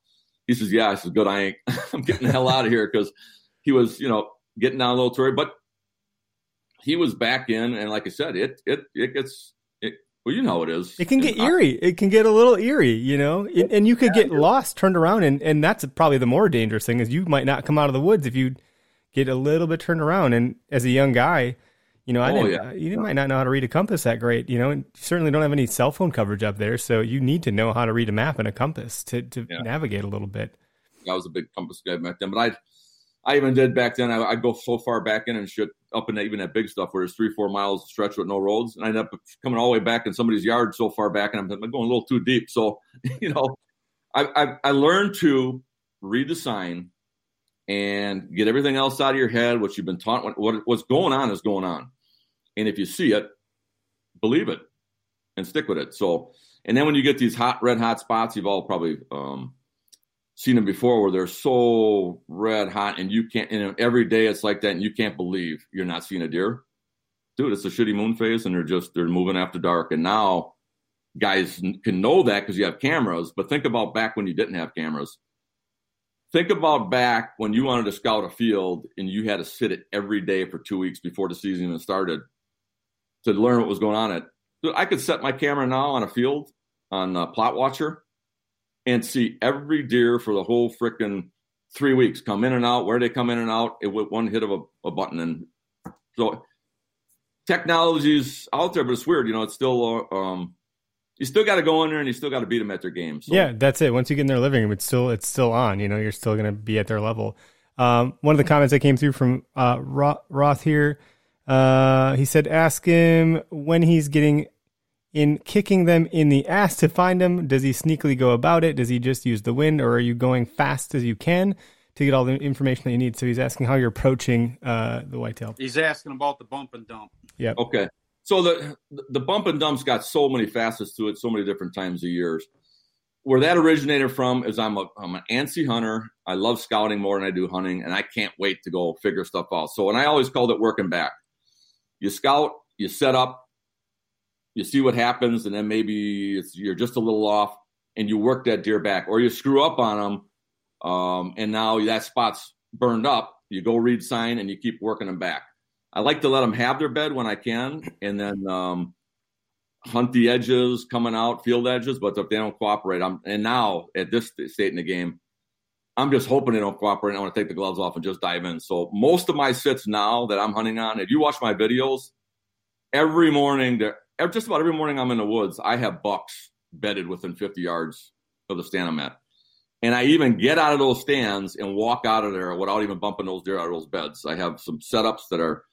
He says, "Yeah." I said, "Good. I ain't. I'm getting the hell out of here because he was, you know, getting down a little tour, but." He was back in, and like I said, it it it gets it, well, you know it is. It can get eerie. It can get a little eerie, you know, and, and you could yeah, get lost, turned around, and and that's probably the more dangerous thing is you might not come out of the woods if you get a little bit turned around. And as a young guy, you know, I oh, didn't. Yeah. You might not know how to read a compass that great, you know, and you certainly don't have any cell phone coverage up there, so you need to know how to read a map and a compass to to yeah. navigate a little bit. I was a big compass guy back then, but I I even did back then. I, would go so far back in and shit up in that, even that big stuff where it's three, four miles stretch with no roads, and I end up coming all the way back in somebody's yard so far back, and I'm, I'm going a little too deep. So, you know, I, I, I learned to read the sign and get everything else out of your head. What you've been taught, what, what what's going on is going on, and if you see it, believe it and stick with it. So, and then when you get these hot, red hot spots, you've all probably um, seen them before where they're so red hot and you can't and every day it's like that and you can't believe you're not seeing a deer dude it's a shitty moon phase and they're just they're moving after dark and now guys can know that because you have cameras but think about back when you didn't have cameras think about back when you wanted to scout a field and you had to sit it every day for two weeks before the season even started to learn what was going on it i could set my camera now on a field on a plot watcher and see every deer for the whole freaking three weeks come in and out, where they come in and out it with one hit of a, a button. And so technology's out there, but it's weird. You know, it's still, uh, um, you still got to go in there and you still got to beat them at their game. So. Yeah, that's it. Once you get in their living room, it's still, it's still on, you know, you're still going to be at their level. Um, one of the comments that came through from, uh, Roth here, uh, he said, ask him when he's getting in kicking them in the ass to find him. Does he sneakily go about it? Does he just use the wind, or are you going fast as you can to get all the information that you need? So he's asking how you're approaching uh, the whitetail. He's asking about the bump and dump. Yeah. Okay. So the the bump and dump's got so many facets to it, so many different times of years. Where that originated from is I'm a I'm an antsy hunter. I love scouting more than I do hunting, and I can't wait to go figure stuff out. So, and I always called it working back. You scout, you set up, you see what happens, and then maybe you're just a little off, and you work that deer back, or you screw up on them, um, and now that spot's burned up. You go read sign, and you keep working them back. I like to let them have their bed when I can, and then um, hunt the edges coming out, field edges. But if they don't cooperate, I'm and now at this state in the game, I'm just hoping they don't cooperate. I want to take the gloves off and just dive in. So most of my sits now that I'm hunting on, if you watch my videos, every morning just about every morning I'm in the woods, I have bucks bedded within 50 yards of the stand I'm at. And I even get out of those stands and walk out of there without even bumping those deer out of those beds. I have some setups that are,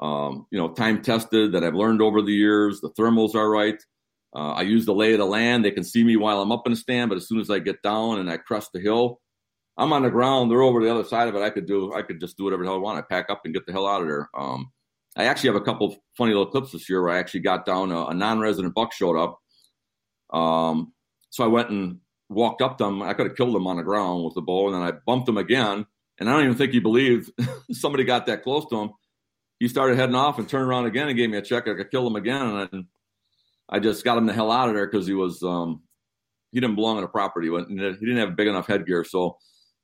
um, you know, time tested that I've learned over the years. The thermals are right. Uh, I use the lay of the land. They can see me while I'm up in the stand, but as soon as I get down and I crest the hill, I'm on the ground. They're over the other side of it. I could do. I could just do whatever the hell I want. I pack up and get the hell out of there. Um, I actually have a couple funny little clips this year where I actually got down a, a non-resident buck showed up. Um, so I went and walked up them. I could have killed him on the ground with the bow, and then I bumped him again. And I don't even think he believed somebody got that close to him. He started heading off and turned around again and gave me a check. I could kill him again, and I just got him the hell out of there because he was um, he didn't belong on the property. He didn't have big enough headgear. So,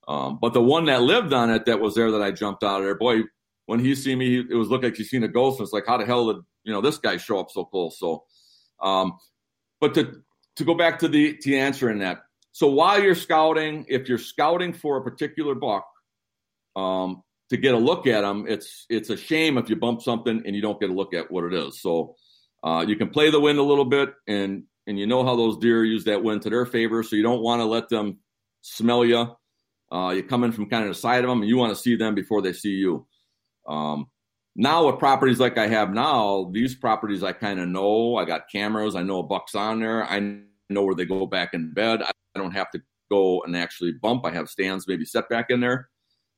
um, but the one that lived on it that was there that I jumped out of there, boy, when he see me, it was look like he's seen a ghost. It's like, how the hell did you know this guy show up so close? So, um, but to to go back to the to answering that. So while you're scouting, if you're scouting for a particular buck, um, to get a look at them, it's it's a shame if you bump something and you don't get a look at what it is. So uh, you can play the wind a little bit, and and you know how those deer use that wind to their favor, so you don't want to let them smell you. Uh, you come in from kind of the side of them, and you want to see them before they see you. Um, now with properties like I have now, these properties I kind of know. I got cameras. I know a buck's on there. I know where they go back in bed. I don't have to go and actually bump. I have stands maybe set back in there.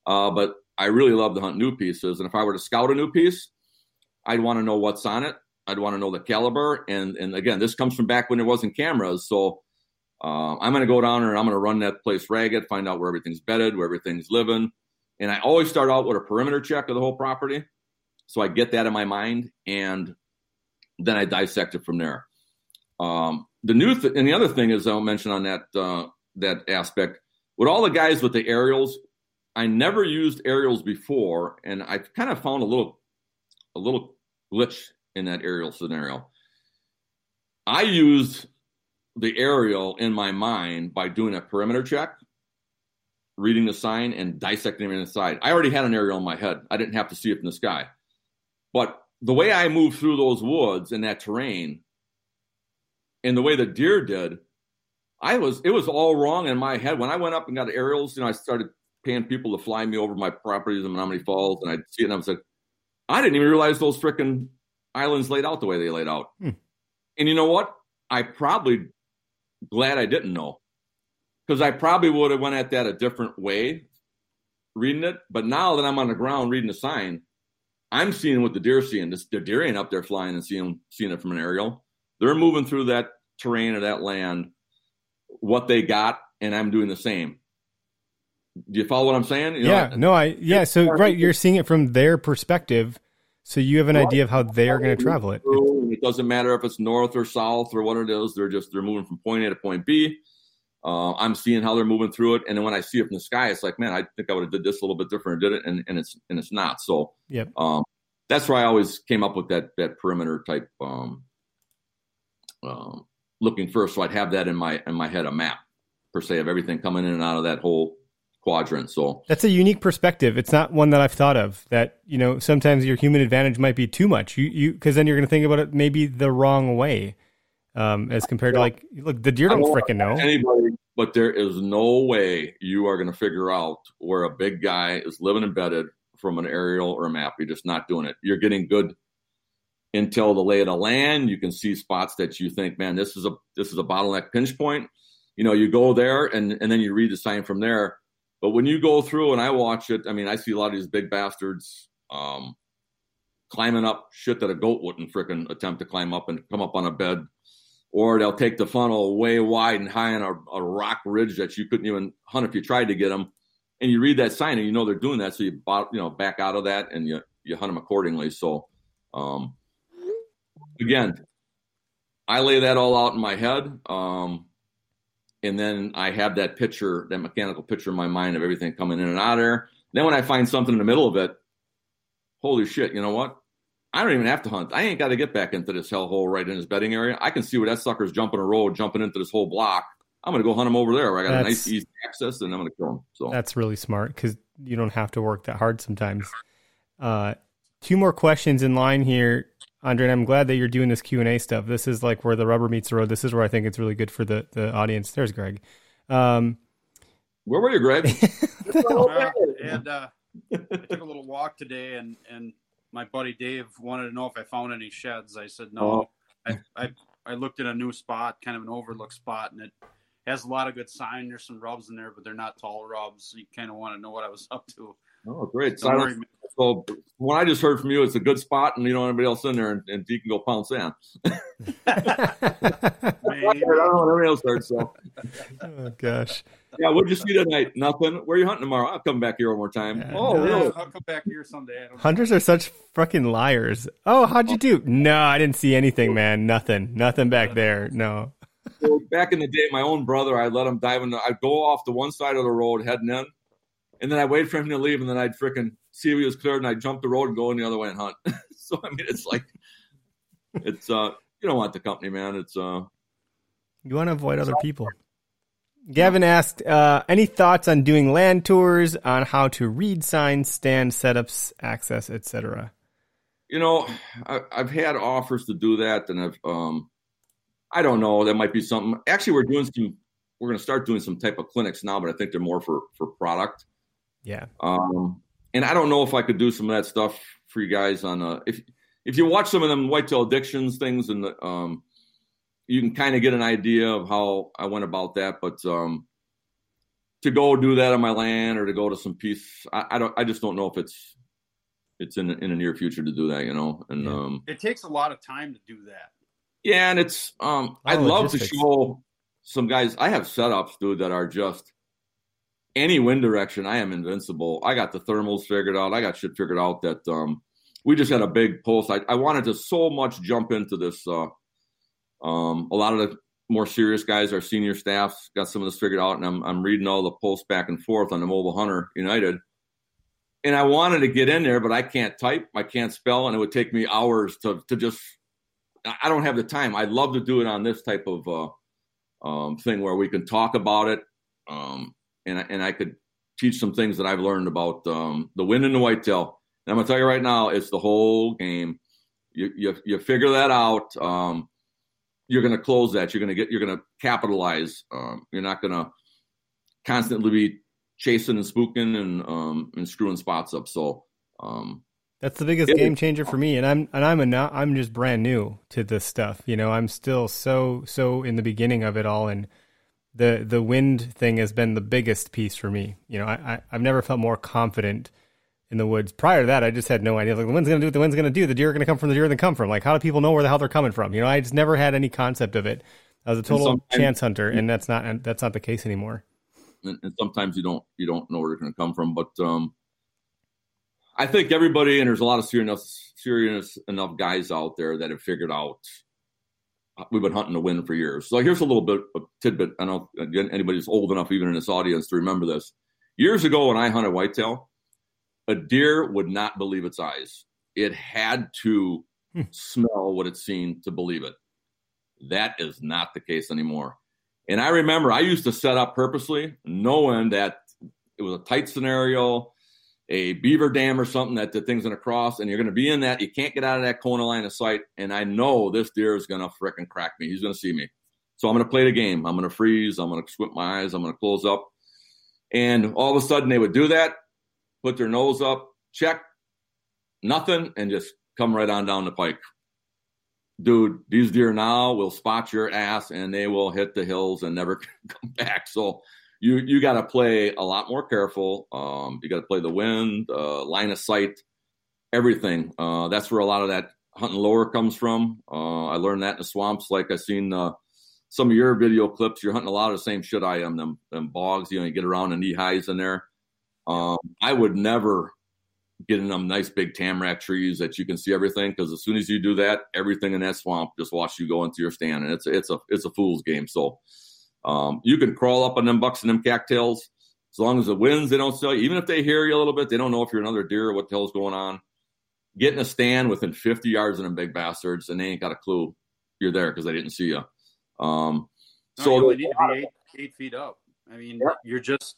Uh, but I really love to hunt new pieces. And if I were to scout a new piece, I'd want to know what's on it. I'd want to know the caliber. And and again, this comes from back when there wasn't cameras. So uh, I'm going to go down there and I'm going to run that place ragged, find out where everything's bedded, where everything's living. And I always start out with a perimeter check of the whole property. So I get that in my mind and then I dissect it from there. Um, the new th- and the other thing is I'll mention on that uh, that aspect with all the guys with the aerials. I never used aerials before, and I kind of found a little a little glitch in that aerial scenario. I used the aerial in my mind by doing a perimeter check, reading the sign, and dissecting it inside. I already had an aerial in my head. I didn't have to see it in the sky. But the way I moved through those woods and that terrain, and the way the deer did, I was it was all wrong in my head. When I went up and got aerials, you know, I started paying people to fly me over my properties in Menomonee Falls, and I'd see it and I was like, I didn't even realize those freaking islands laid out the way they laid out. Hmm. And you know what? I probably glad I didn't know because I probably would have went at that a different way reading it. But now that I'm on the ground reading the sign, I'm seeing what the deer seeing. This, the deer ain't up there flying and seeing seeing it from an aerial. They're moving through that terrain or that land, what they got, and I'm doing the same. Do you follow what I'm saying? You know, yeah, no, I yeah. So right, you're seeing it from their perspective, so you have an idea of how they are going to travel it. It doesn't matter if it's north or south or what it is. They're just they're moving from point A to point B. Uh, I'm seeing how they're moving through it, and then when I see it from the sky, it's like, man, I think I would have did this a little bit different, did it, and, and it's and it's not. So, Yep. um, that's why I always came up with that that perimeter type um, um, looking first. So I'd have that in my in my head, a map per se of everything coming in and out of that whole quadrant. So That's a unique perspective. It's not one that I've thought of. That you know, sometimes your human advantage might be too much. You you because then you're going to think about it maybe the wrong way, um, as compared to like, look, the deer don't don't freaking know. anybody, but there is no way you are going to figure out where a big guy is living embedded from an aerial or a map. You're just not doing it. You're getting good intel the lay of the land. You can see spots that you think, man, this is a this is a bottleneck pinch point. You know, you go there and and then you read the sign from there. But when you go through and I watch it, I mean, I see a lot of these big bastards um, climbing up shit that a goat wouldn't frickin' attempt to climb up and come up on a bed. Or they'll take the funnel way wide and high on a, a rock ridge that you couldn't even hunt if you tried to get them. And you read that sign and you know they're doing that, so you you know back out of that and you you hunt them accordingly. So, um, again, I lay that all out in my head. Um, and then I have that picture, that mechanical picture in my mind of everything coming in and out of there. Then when I find something in the middle of it, holy shit, you know what? I don't even have to hunt. I ain't got to get back into this hellhole right in his bedding area. I can see where that sucker's jumping a road, jumping into this whole block. I'm going to go hunt him over there where I got a nice easy access and I'm going to kill him. So That's really smart because you don't have to work that hard sometimes. Uh, two more questions in line here, Andrae. And I'm glad that you're doing this Q and A stuff. This is like where the rubber meets the road. This is where I think it's really good for the the audience. There's Greg. Um, where were you, Greg? Well, and uh, I took a little walk today, and and my buddy Dave wanted to know if I found any sheds. I said no. I, I I looked at a new spot, kind of an overlook spot, and it has a lot of good sign. There's some rubs in there, but they're not tall rubs. So you kind of want to know what I was up to. Oh, great. Silence. So what I just heard from you, it's a good spot and you don't have anybody else in there and, and you can go pound sand. I maybe. don't know when everybody else starts. So oh gosh. yeah, what'd you see tonight? Nothing. Where are you hunting tomorrow? I'll come back here one more time. Yeah, oh, no. really? I'll come back here someday. I don't Hunters are such fucking liars. Oh, how'd you do? No, I didn't see anything, man. Nothing. Nothing back there. No. So back in the day, my own brother, I'd let him dive in. The, I'd go off to one side of the road heading in, and then I'd wait for him to leave, and then I'd frickin' see if he was cleared, and I'd jump the road and go in the other way and hunt. so I mean, it's like, it's uh, you don't want the company, man. It's uh, You want to avoid other people. Gavin asked, uh, any thoughts on doing land tours on how to read signs, stand setups, access, etc. you know, I, I've had offers to do that, and I've um, I don't know. That might be something. Actually, we're doing some. We're going to start doing some type of clinics now, but I think they're more for for product. Yeah. Um, and I don't know if I could do some of that stuff for you guys on uh if if you watch some of them whitetail addictions things and the, um you can kind of get an idea of how I went about that. But um to go do that on my land or to go to some piece, I, I don't I just don't know if it's it's in in the near future to do that, you know. And Yeah. um It takes a lot of time to do that. yeah, and it's um A I'd of love logistics. to show some guys I have setups, dude, that are just any wind direction, I am invincible. I got the thermals figured out. I got shit figured out that um we just had a big post. I, I wanted to so much jump into this uh um a lot of the more serious guys, our senior staffs got some of this figured out and I'm I'm reading all the posts back and forth on the Mobile Hunter United. And I wanted to get in there, but I can't type, I can't spell, and it would take me hours to to just I don't have the time. I'd love to do it on this type of uh, um, thing where we can talk about it, um, and I- and I could teach some things that I've learned about um, the wind and the whitetail. And I'm gonna tell you right now, it's the whole game. You you you figure that out. Um, you're gonna close that. You're gonna get. You're gonna capitalize. Um, you're not gonna constantly be chasing and spooking and um, and screwing spots up. So. Um, That's the biggest game changer for me, and I'm and I'm a not, I'm just brand new to this stuff. You know, I'm still so so in the beginning of it all, and the the wind thing has been the biggest piece for me. You know, I, I I've never felt more confident in the woods. Prior to that, I just had no idea. Like the wind's gonna do what the wind's gonna do. The deer are gonna come from the deer they come from. Like how do people know where the hell they're coming from? You know, I just never had any concept of it. I was a total chance hunter, and that's not and that's not the case anymore. and, and sometimes you don't you don't know where they're going to come from. But um, I think everybody and there's a lot of serious serious enough guys out there that have figured out we've been hunting to win for years. So here's a little bit of tidbit. I don't know again anybody's old enough even in this audience to remember this. Years ago when I hunted whitetail, a deer would not believe its eyes. It had to Hmm. smell what it seen to believe it. That is not the case anymore. And I remember I used to set up purposely, knowing that it was a tight scenario, a beaver dam or something that the thing's going to cross, and you're going to be in that. You can't get out of that corner line of sight. And I know this deer is going to frickin' crack me. He's going to see me. So I'm going to play the game. I'm going to freeze. I'm going to squint my eyes. I'm going to close up. And all of a sudden they would do that, put their nose up, check, nothing, and just come right on down the pike dude, these deer now will spot your ass and they will hit the hills and never come back. So you you got to play a lot more careful. Um, you got to play the wind, uh, line of sight, everything. Uh, that's where a lot of that hunting lower comes from. Uh, I learned that in the swamps. Like I seen uh, some of your video clips. You're hunting a lot of the same shit I am. Them them bogs. You know, you get around in knee highs in there. Um, I would never get in them nice big tamarack trees that you can see everything because as soon as you do that, everything in that swamp just watch you go into your stand, and it's it's a it's a fool's game. So um, you can crawl up on them bucks and them cattails as long as the winds they don't sell you. Even if they hear you a little bit, they don't know if you're another deer or what the hell's going on. Get in a stand within 50 yards of them big bastards, and they ain't got a clue you're there because they didn't see you. Um, No, so you only need to be eight, eight feet up. I mean, you're just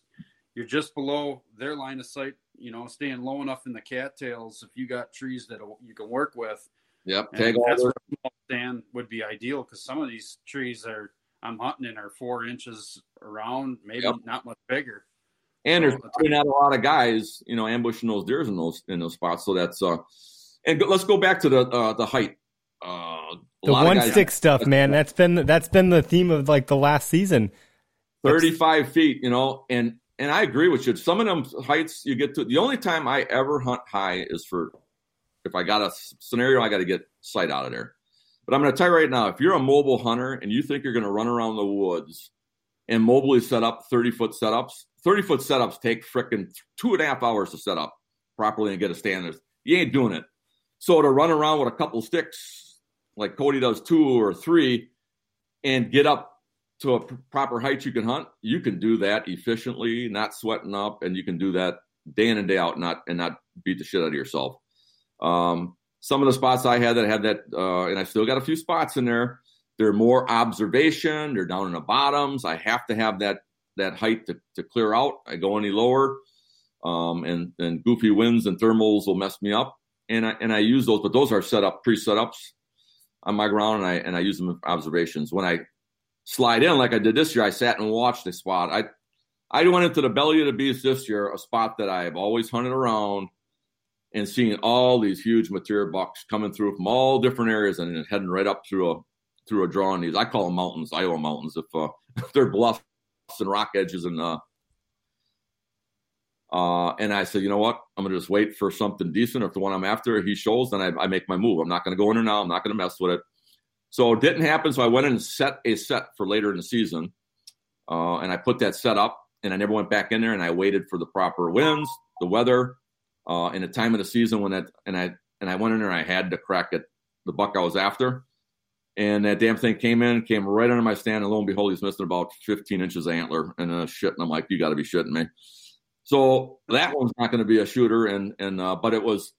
you're just below their line of sight. You know, staying low enough in the cattails. If you got trees that you can work with, Yep, and tag all that's where a small stand would be ideal because some of these trees are I'm hunting in are four inches around, maybe Yep. not much bigger. And there's So- probably not a lot of guys, you know, ambushing those deers in those in those spots. So that's uh, and go, let's go back to the uh, the height. Uh, The one guys- stick stuff, man. That's been that's been the theme of like the last season. 35 feet, you know, and and I agree with you. Some of them heights you get to. The only time I ever hunt high is for if I got a scenario, I got to get sight out of there. But I'm going to tell you right now, if you're a mobile hunter and you think you're going to run around the woods and mobily set up 30 foot setups, 30 foot setups take frickin' two and a half hours to set up properly and get a stand. You ain't doing it. So to run around with a couple sticks, like Cody does two or three, and get up to a pr- proper height you can hunt, you can do that efficiently, not sweating up, and you can do that day in and day out, not and not beat the shit out of yourself. Um, some of the spots I had that had that, uh, and I still got a few spots in there. They're more observation. They're down in the bottoms. I have to have that that height to, to clear out. I go any lower, um, and and goofy winds and thermals will mess me up. And I and I use those, but those are set up pre setups. on my ground and I and I use them observations. When I slide in like I did this year, I sat and watched a spot. I I went into the belly of the beast this year, a spot that I've always hunted around and seeing all these huge material bucks coming through from all different areas and heading right up through a through a draw on these. I call them mountains, Iowa mountains, if, uh, if they're bluffs and rock edges and uh, uh, and I said, you know what? I'm going to just wait for something decent. If the one I'm after he shows, then I, I make my move. I'm not going to go in there now. I'm not going to mess with it. So it didn't happen. So I went in and set a set for later in the season, uh, and I put that set up. And I never went back in there. And I waited for the proper winds, the weather, uh, and the time of the season when that. And I and I went in there. I had to crack it, the buck I was after. And that damn thing came in, came right under my stand, and lo and behold, he's missing about 15 inches of antler and uh, shit. And I'm like, you got to be shitting me. So that one's not going to be a shooter, and and uh, but it was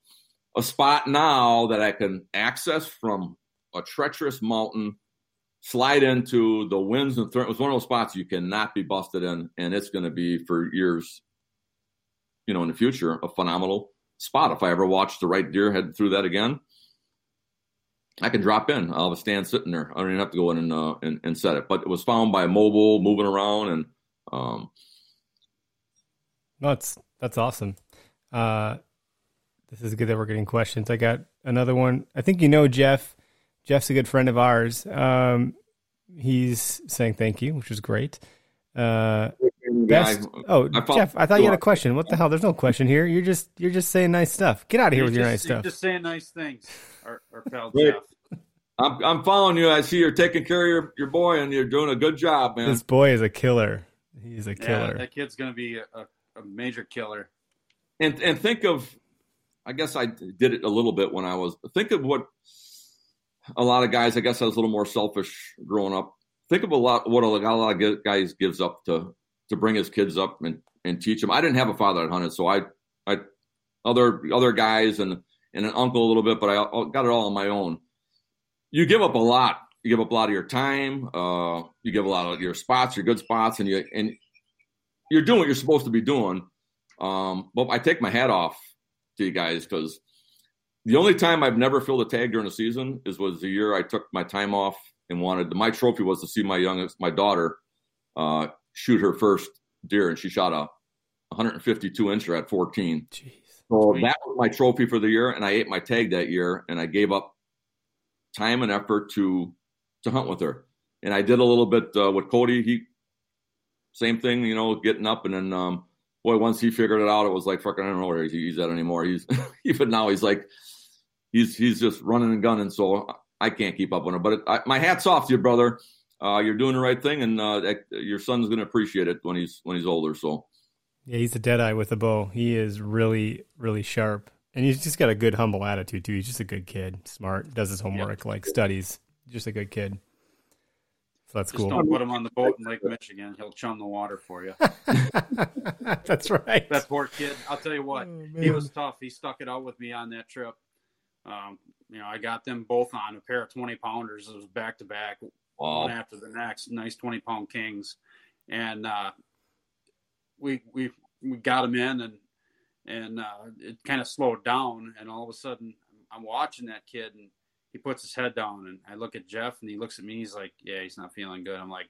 a spot now that I can access from a treacherous mountain, slide into the winds and th- it was one of those spots you cannot be busted in, and it's going to be for years, you know, in the future, a phenomenal spot. If I ever watch the right deer head through that again, I can drop in. I'll have a stand sitting there. I don't even have to go in and uh, and, and set it. But it was found by mobile, moving around, and um, that's that's awesome. Uh, this is good that we're getting questions. I got another one. I think you know Jeff. Jeff's a good friend of ours. Um, he's saying thank you, which is great. Uh, best, oh, I Jeff, I thought you had a question. What the hell? There's no question here. You're just you're just saying nice stuff. Get out of here with just, your nice stuff. Just saying nice things. Our, our pal Jeff. I'm, I'm following you. I see you're taking care of your, your boy, and you're doing a good job, man. This boy is a killer. He's a killer. Yeah, that kid's gonna be a, a major killer. And and think of, I guess I did it a little bit when I was. Think of what a lot of guys. I guess I was a little more selfish growing up. Think of a lot what a, lot of guys gives up to to bring his kids up and and teach them. I didn't have a father that hunted, so I I other other guys and and an uncle a little bit, but I got it all on my own. You give up a lot. You give up a lot of your time. Uh, you give a lot of your spots, your good spots, and you and you're doing what you're supposed to be doing. Um, but I take my hat off to you guys because the only time I've never filled a tag during the season is was the year I took my time off and wanted my trophy was to see my youngest, my daughter, uh, shoot her first deer, and she shot a 152 incher at 14. Jeez. So that was my trophy for the year, and I ate my tag that year, and I gave up time and effort to to hunt with her. And I did a little bit uh, with Cody. He same thing, you know, getting up and then um, boy, once he figured it out, it was like fucking I don't know where he's at anymore. He's even now he's like he's he's just running and gunning. So I can't keep up with him. But it, I, my hats off to you, brother. Uh, you're doing the right thing, and uh, your son's going to appreciate it when he's when he's older. So yeah, he's a dead eye with a bow. He is really really sharp, and he's just got a good humble attitude too. He's just a good kid, smart, does his homework, yep. like studies. Just a good kid. So that's Just cool. Don't put him on the boat in Lake Michigan. He'll chum the water for you. that's right. That poor kid. I'll tell you what, oh, he was tough. He stuck it out with me on that trip. Um, you know, I got them both on a pair of 20 pounders. It was back to back, one after the next. Nice 20 pound kings. And uh, we, we, we got him in and, and uh, it kind of slowed down. And all of a sudden, I'm watching that kid and he puts his head down and I look at Jeff and he looks at me. He's like, "Yeah, he's not feeling good." I'm like,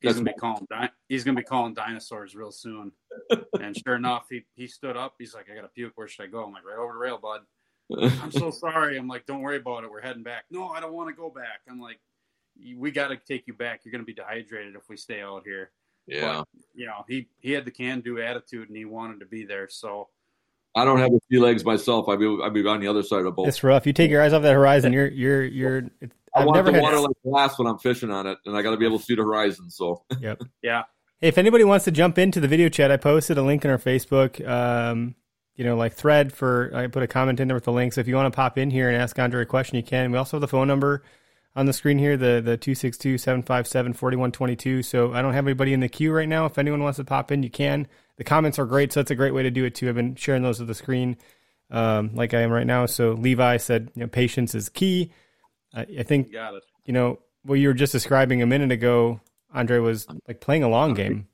"He's gonna be calling. Di- he's gonna be calling dinosaurs real soon." and sure enough, he he stood up. He's like, "I got to puke. Where should I go?" I'm like, "Right over the rail, bud." I'm so sorry. I'm like, "Don't worry about it. We're heading back." No, I don't want to go back. I'm like, "We got to take you back. You're gonna be dehydrated if we stay out here." Yeah. But, you know, he he had the can do attitude and he wanted to be there. So I don't have the sea legs myself. I'd be I'd be on the other side of the boat. It's rough. You take your eyes off that horizon. You're you're you're. I I've want never the water like glass when I'm fishing on it, and I got to be able to see the horizon. So yep, yeah. Hey, if anybody wants to jump into the video chat, I posted a link in our Facebook. Um, you know, like thread for I put a comment in there with the link. So if you want to pop in here and ask Andrae a question, you can. We also have the phone number on the screen here, the the 262-757-4122. So I don't have anybody in the queue right now. If anyone wants to pop in, you can. The comments are great, so that's a great way to do it too. I've been sharing those with the screen, um, like I am right now. So Levi said, you know, patience is key. I, I think, you, you know, what you were just describing a minute ago, Andrae was like playing a long game.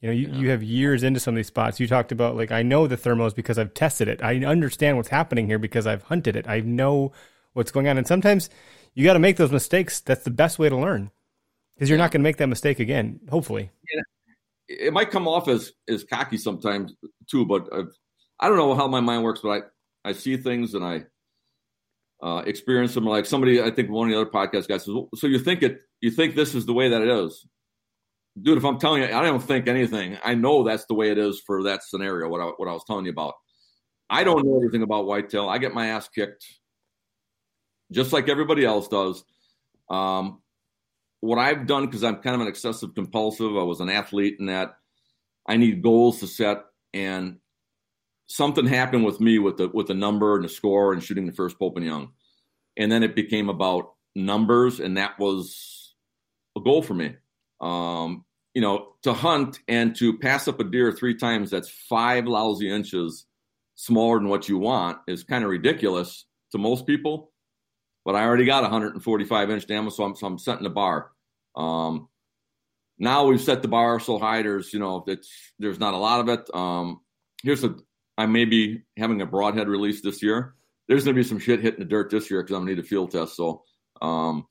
You know, you, yeah. you have years into some of these spots. You talked about like I know the thermals because I've tested it. I understand what's happening here because I've hunted it. I know what's going on. And sometimes you got to make those mistakes. That's the best way to learn because you're not going to make that mistake again. Hopefully, it might come off as as cocky sometimes too, but i I do not know how my mind works, but I I see things and I uh, experience them. Like somebody, I think one of the other podcast guys says, "So you think it? You think this is the way that it is?" Dude, if I'm telling you, I don't think anything. I know that's the way it is for that scenario. What I, what I was telling you about. I don't know anything about whitetail. I get my ass kicked, just like everybody else does. Um, what I've done because I'm kind of an excessive compulsive. I was an athlete, and that I need goals to set. And something happened with me with the with the number and the score and shooting the first Pope and Young, and then it became about numbers, and that was a goal for me. Um, you know, to hunt and to pass up a deer three times that's five lousy inches smaller than what you want is kind of ridiculous to most people but I already got 145 inch dam, so I'm, so I'm setting the bar. Um, now we've set the bar so high. There's, you know, there's not a lot of it. Um, here's a I may be having a broadhead release this year. There's going to be some shit hitting the dirt this year because I'm going to need a field test. So, um,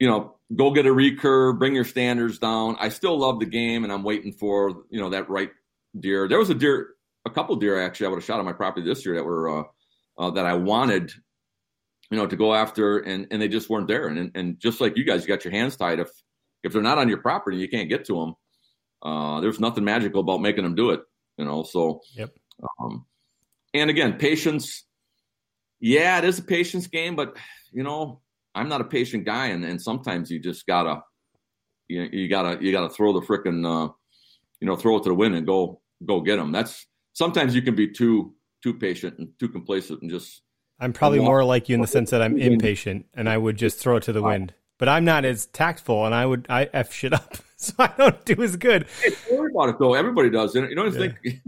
you know, go get a recurve, bring your standards down. I still love the game, and I'm waiting for you know that right deer. There was a deer, a couple deer actually I would have shot on my property this year that were uh, uh, that I wanted you know, to go after, and and they just weren't there. And and just like you guys, you got your hands tied. If if they're not on your property, you can't get to them. Uh, there's nothing magical about making them do it. You know, so yep. Um, and again, patience. Yeah, it is a patience game, but you know, I'm not a patient guy, and, and sometimes you just gotta, you, you gotta, you gotta throw the frickin', uh, you know, throw it to the wind and go, go get them. That's sometimes you can be too, too patient and too complacent and just I'm probably more like you in the sense that I'm impatient and I would just throw it to the wind. But I'm not as tactful and I would I f shit up, so I don't do as good. Hey, worry about it though. Everybody does. You know, yeah. think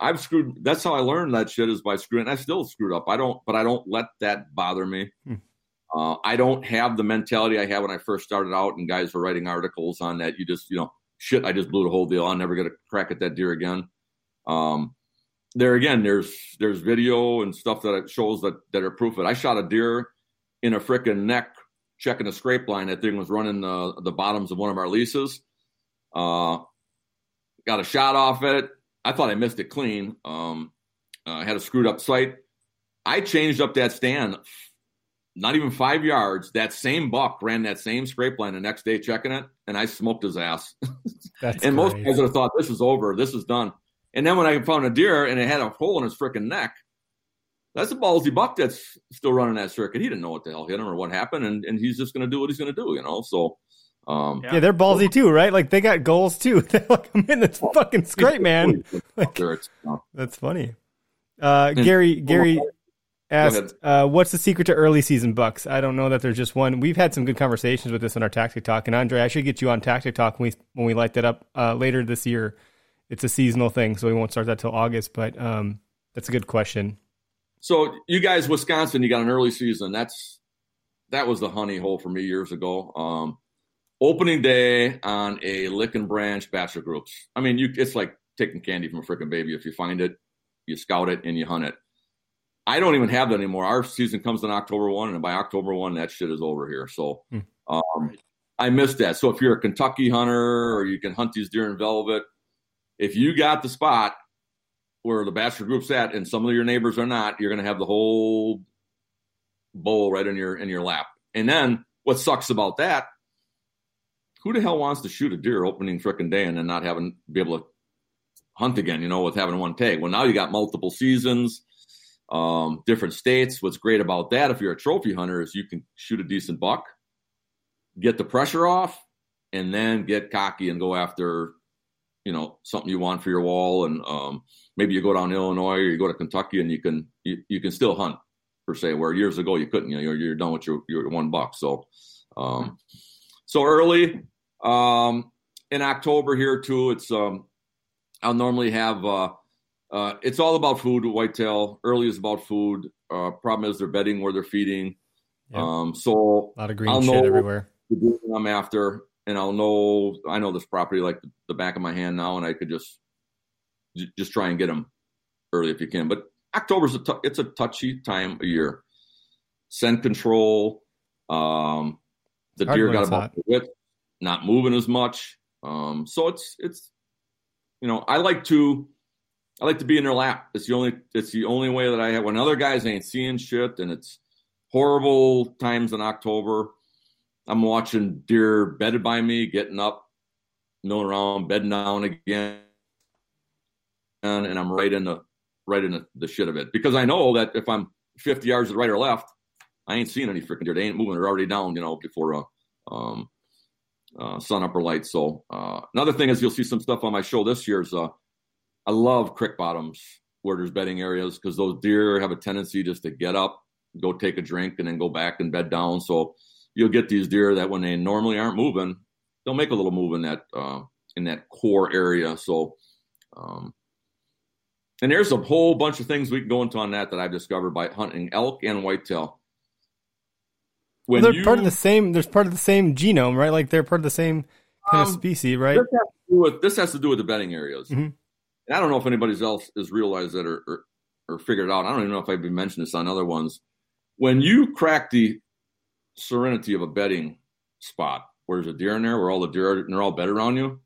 I've screwed. That's how I learned that shit is by screwing. I still screwed up. I don't, but I don't let that bother me. Hmm. Uh, I don't have the mentality I had when I first started out, and guys were writing articles on that. You just, you know, shit. I just blew the whole deal. I'll never get a crack at that deer again. Um, there again, there's there's video and stuff that shows that that are proof of it. I shot a deer in a frickin' neck checking a scrape line. That thing was running the the bottoms of one of our leases. Uh, got a shot off it. I thought I missed it clean. Um, uh, I had a screwed up sight. I changed up that stand, not even five yards. That same buck ran that same scrape line the next day checking it, and I smoked his ass. and great. most guys would have thought this is over, this is done. And then when I found a deer and it had a hole in his freaking neck, that's a ballsy buck that's still running that circuit. He didn't know what the hell hit him or what happened, and, and he's just going to do what he's going to do, you know. So, um, yeah. yeah. they're ballsy too, right? Like they got goals too. They're like, I'm in this fucking scrape, man. Like, that's funny. Uh, Gary, Gary asked, uh, "What's the secret to early season bucks?" I don't know that there's just one. We've had some good conversations with this on our tactic talk, and Andrae, I should get you on tactic talk when we when we light that up uh, later this year it's a seasonal thing, so we won't start that till August. But um, that's a good question. So you guys, Wisconsin, you got an early season. That's that was the honey hole for me years ago. Um, opening day on a lick and branch bachelor groups. I mean, you it's like taking candy from a freaking baby. If you find it, you scout it and you hunt it. I don't even have that anymore. Our season comes in October one, and by October one, that shit is over here. So hmm. um, I missed that. So if you're a Kentucky hunter or you can hunt these deer in velvet, if you got the spot where the bachelor group's at and some of your neighbors are not, you're going to have the whole bowl right in your in your lap. And then what sucks about that? Who the hell wants to shoot a deer opening frickin' day and then not having be able to hunt again? You know, with having one tag. Well, now you got multiple seasons, um, different states. What's great about that, if you're a trophy hunter, is you can shoot a decent buck, get the pressure off, and then get cocky and go after you know something you want for your wall, and um, maybe you go down Illinois or you go to Kentucky and you can you, you can still hunt per se. Where years ago you couldn't. You know, you're, you're done with your your one buck. So um, so early um, in October here too. It's um, I'll normally have. Uh, uh, it's all about food. Whitetail early is about food. Uh, problem is they're bedding where they're feeding. Yep. Um, so a lot of green I'll shit everywhere. I'm after and I'll know I know this property like the back of my hand now, and I could just just try and get them early if you can. But October's a t- it's a touchy time of year. Scent control. Um, the Hard deer got about the width, not moving as much. Um, so it's it's you know I like to I like to be in their lap. It's the only it's the only way that I have when other guys ain't seeing shit and it's horrible times in October. I'm watching deer bedded by me, getting up, milling around, bedding down again, and, I'm right in the right in the, the shit of it because I know that if I'm 50 yards to the right or left, I ain't seeing any freaking deer. They ain't moving. They're already down, you know, before uh, um, uh, sun upper light. So uh, another thing is you'll see some stuff on my show this year is uh, I love creek bottoms where there's bedding areas because those deer have a tendency just to get up, go take a drink, and then go back and bed down. So you'll get these deer that when they normally aren't moving, they'll make a little move in that uh, in that core area. So, um, and there's a whole bunch of things we can go into on that that I've discovered by hunting elk and whitetail. Well, they're part of the same. There's part of the same genome, right? Like they're part of the same kind of Um, species, right? This has, to do with, this has to do with the bedding areas. Mhm. And I don't know if anybody else has realized that or, or, or figured it out. I don't even know if I've been mentioned this on other ones. When you crack the serenity of a bedding spot, where there's a deer in there, where all the deer are, they're all bedded around you,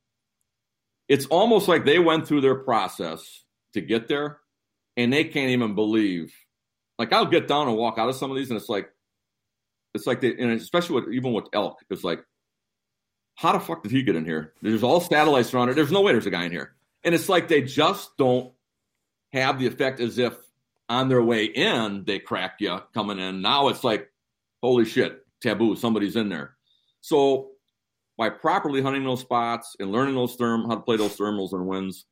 it's almost like they went through their process to get there, and they can't even believe. Like I'll get down and walk out of some of these, and it's like, it's like they, and especially with even with elk, it's like how the fuck did he get in here? There's all satellites around it. There's no way there's a guy in here. And it's like they just don't have the effect as if on their way in they crack you coming in. Now it's like, holy shit, taboo, somebody's in there. So by properly hunting those spots and learning those therm how to play those thermals and winds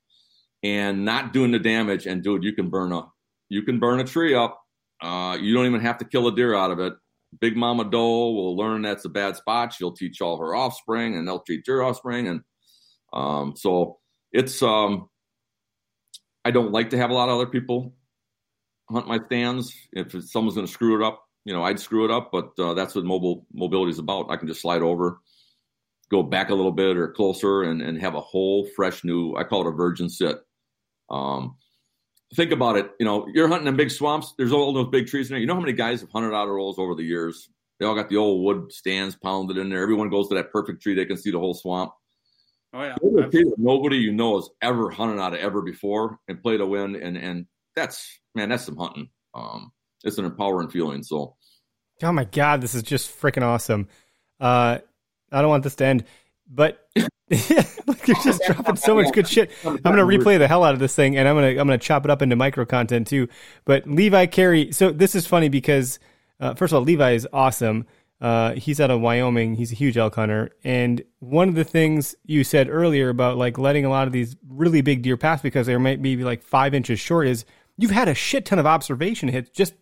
and not doing the damage, and dude, you can burn a you can burn a tree up. Uh, you don't even have to kill a deer out of it. Big Mama Doe will learn that's a bad spot. She'll teach all her offspring, and they'll teach your offspring. And um, so it's. Um, I don't like to have a lot of other people hunt my stands. If someone's going to screw it up, you know, I'd screw it up. But uh, that's what mobile mobility is about. I can just slide over, go back a little bit or closer, and and have a whole fresh new. I call it a virgin sit. Um, think about it. You know, you're hunting in big swamps. There's all those big trees in there. You know how many guys have hunted out of those over the years? They all got the old wood stands pounded in there. Everyone goes to that perfect tree. They can see the whole swamp. Oh yeah, a tree that nobody you know has ever hunted out of ever before and played a win. And and that's man, that's some hunting. Um, it's an empowering feeling. So Oh my god, this is just freaking awesome. Uh, I don't want this to end, but yeah, look, you're just dropping so much good shit. I'm gonna replay the hell out of this thing, and I'm gonna I'm gonna chop it up into micro content too. But Levi Carey, so this is funny because uh, first of all, Levi is awesome. Uh, he's out of Wyoming. He's a huge elk hunter, and one of the things you said earlier about like letting a lot of these really big deer pass because they might be like five inches short is you've had a shit ton of observation hits just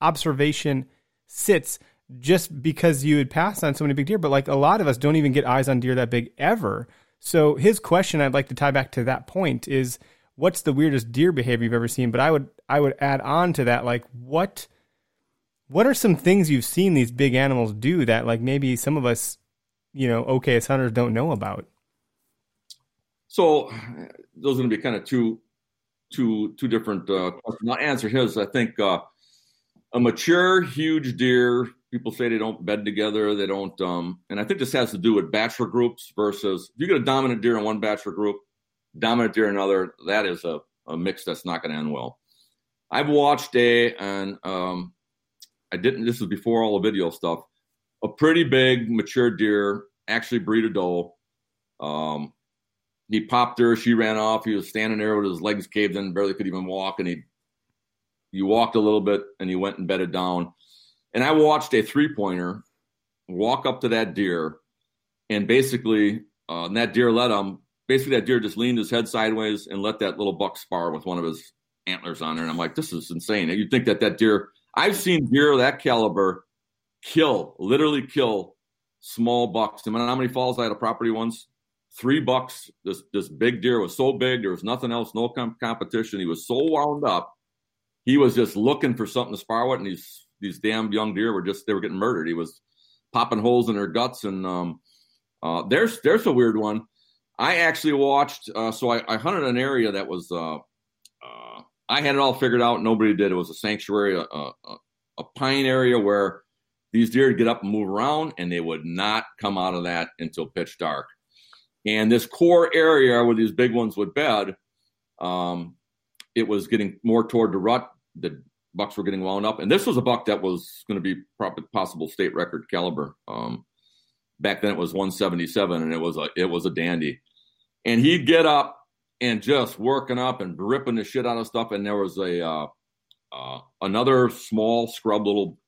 observation sits just because you had passed on so many big deer. But like a lot of us don't even get eyes on deer that big ever. So his question, I'd like to tie back to that point, is what's the weirdest deer behavior you've ever seen? But I would I would add on to that, like what what are some things you've seen these big animals do that like maybe some of us, you know, okay as hunters don't know about? So those are going to be kind of two, two, two different uh, questions. I'll answer his. I think uh, a mature, huge deer. People say they don't bed together. They don't, um, and I think this has to do with bachelor groups versus if you get a dominant deer in one bachelor group, dominant deer in another. That is a, a mix that's not going to end well. I've watched a, and um, I didn't. This was before all the video stuff. A pretty big mature deer actually breed a doe. Um, he popped her. She ran off. He was standing there with his legs caved in, barely could even walk. And he, he walked a little bit and you went and bedded down. And I watched a three pointer walk up to that deer, and basically, uh, and that deer let him. Basically, that deer just leaned his head sideways and let that little buck spar with one of his antlers on there. And I'm like, this is insane. You'd think that that deer. I've seen deer of that caliber kill, literally kill small bucks. I mean, how many falls I had a property once? three bucks. This this big deer was so big, there was nothing else, no com- competition. He was so wound up, he was just looking for something to spar with, and these these damn young deer were just they were getting murdered. He was popping holes in their guts, and um, uh, there's there's a weird one. I actually watched. Uh, so I, I hunted an area that was uh, uh, I had it all figured out. Nobody did. It was a sanctuary, a, a, a pine area where these deer would get up and move around, and they would not come out of that until pitch dark. And this core area where these big ones would bed, um, it was getting more toward the rut. The bucks were getting wound up, and this was a buck that was going to be possible state record caliber. Um, back then, it was 177, and it was a it was a dandy. And he'd get up and just working up and ripping the shit out of stuff. And there was a uh, uh, another small scrub little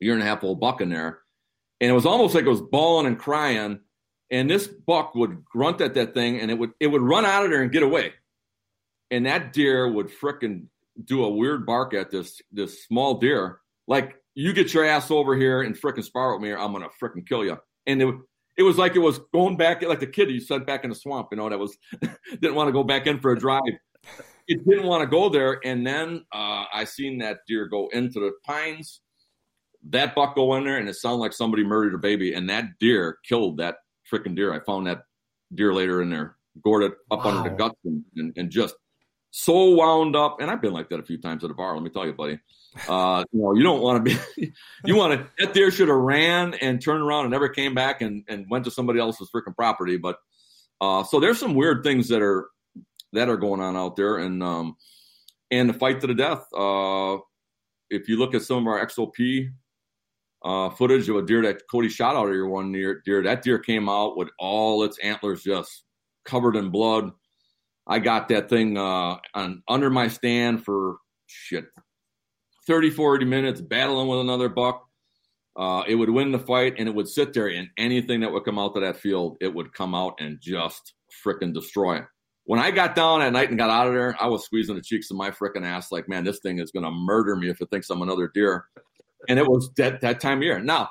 year and a half old buck in there, and it was almost like it was bawling and crying. And this buck would grunt at that thing, and it would it would run out of there and get away. And that deer would fricking do a weird bark at this this small deer, like you get your ass over here and fricking spar with me, or I'm gonna fricking kill you. And it, it was like it was going back like the kid you sent back in the swamp, you know, that was didn't want to go back in for a drive. It didn't want to go there. And then uh, I seen that deer go into the pines. That buck go in there, and it sounded like somebody murdered a baby. And that deer killed that freaking deer. I found that deer later in there, gored it up wow. under the guts, and, and, and just so wound up. And I've been like that a few times at a bar. Let me tell you, buddy. Uh, you know, you don't want to be. you want to. That deer should have ran and turned around and never came back and and went to somebody else's freaking property. But uh, so there's some weird things that are that are going on out there, and um, and the fight to the death. Uh, if you look at some of our XOP uh, footage of a deer that Cody shot out of your one deer, deer, that deer came out with all its antlers just covered in blood. I got that thing uh, on under my stand for shit 30, 40 minutes battling with another buck. Uh, it would win the fight and it would sit there, and anything that would come out of that field, it would come out and just fricking destroy it. When I got down at night and got out of there, I was squeezing the cheeks of my fricking ass like, man, this thing is going to murder me if it thinks I'm another deer. And it was that, that time of year. Now,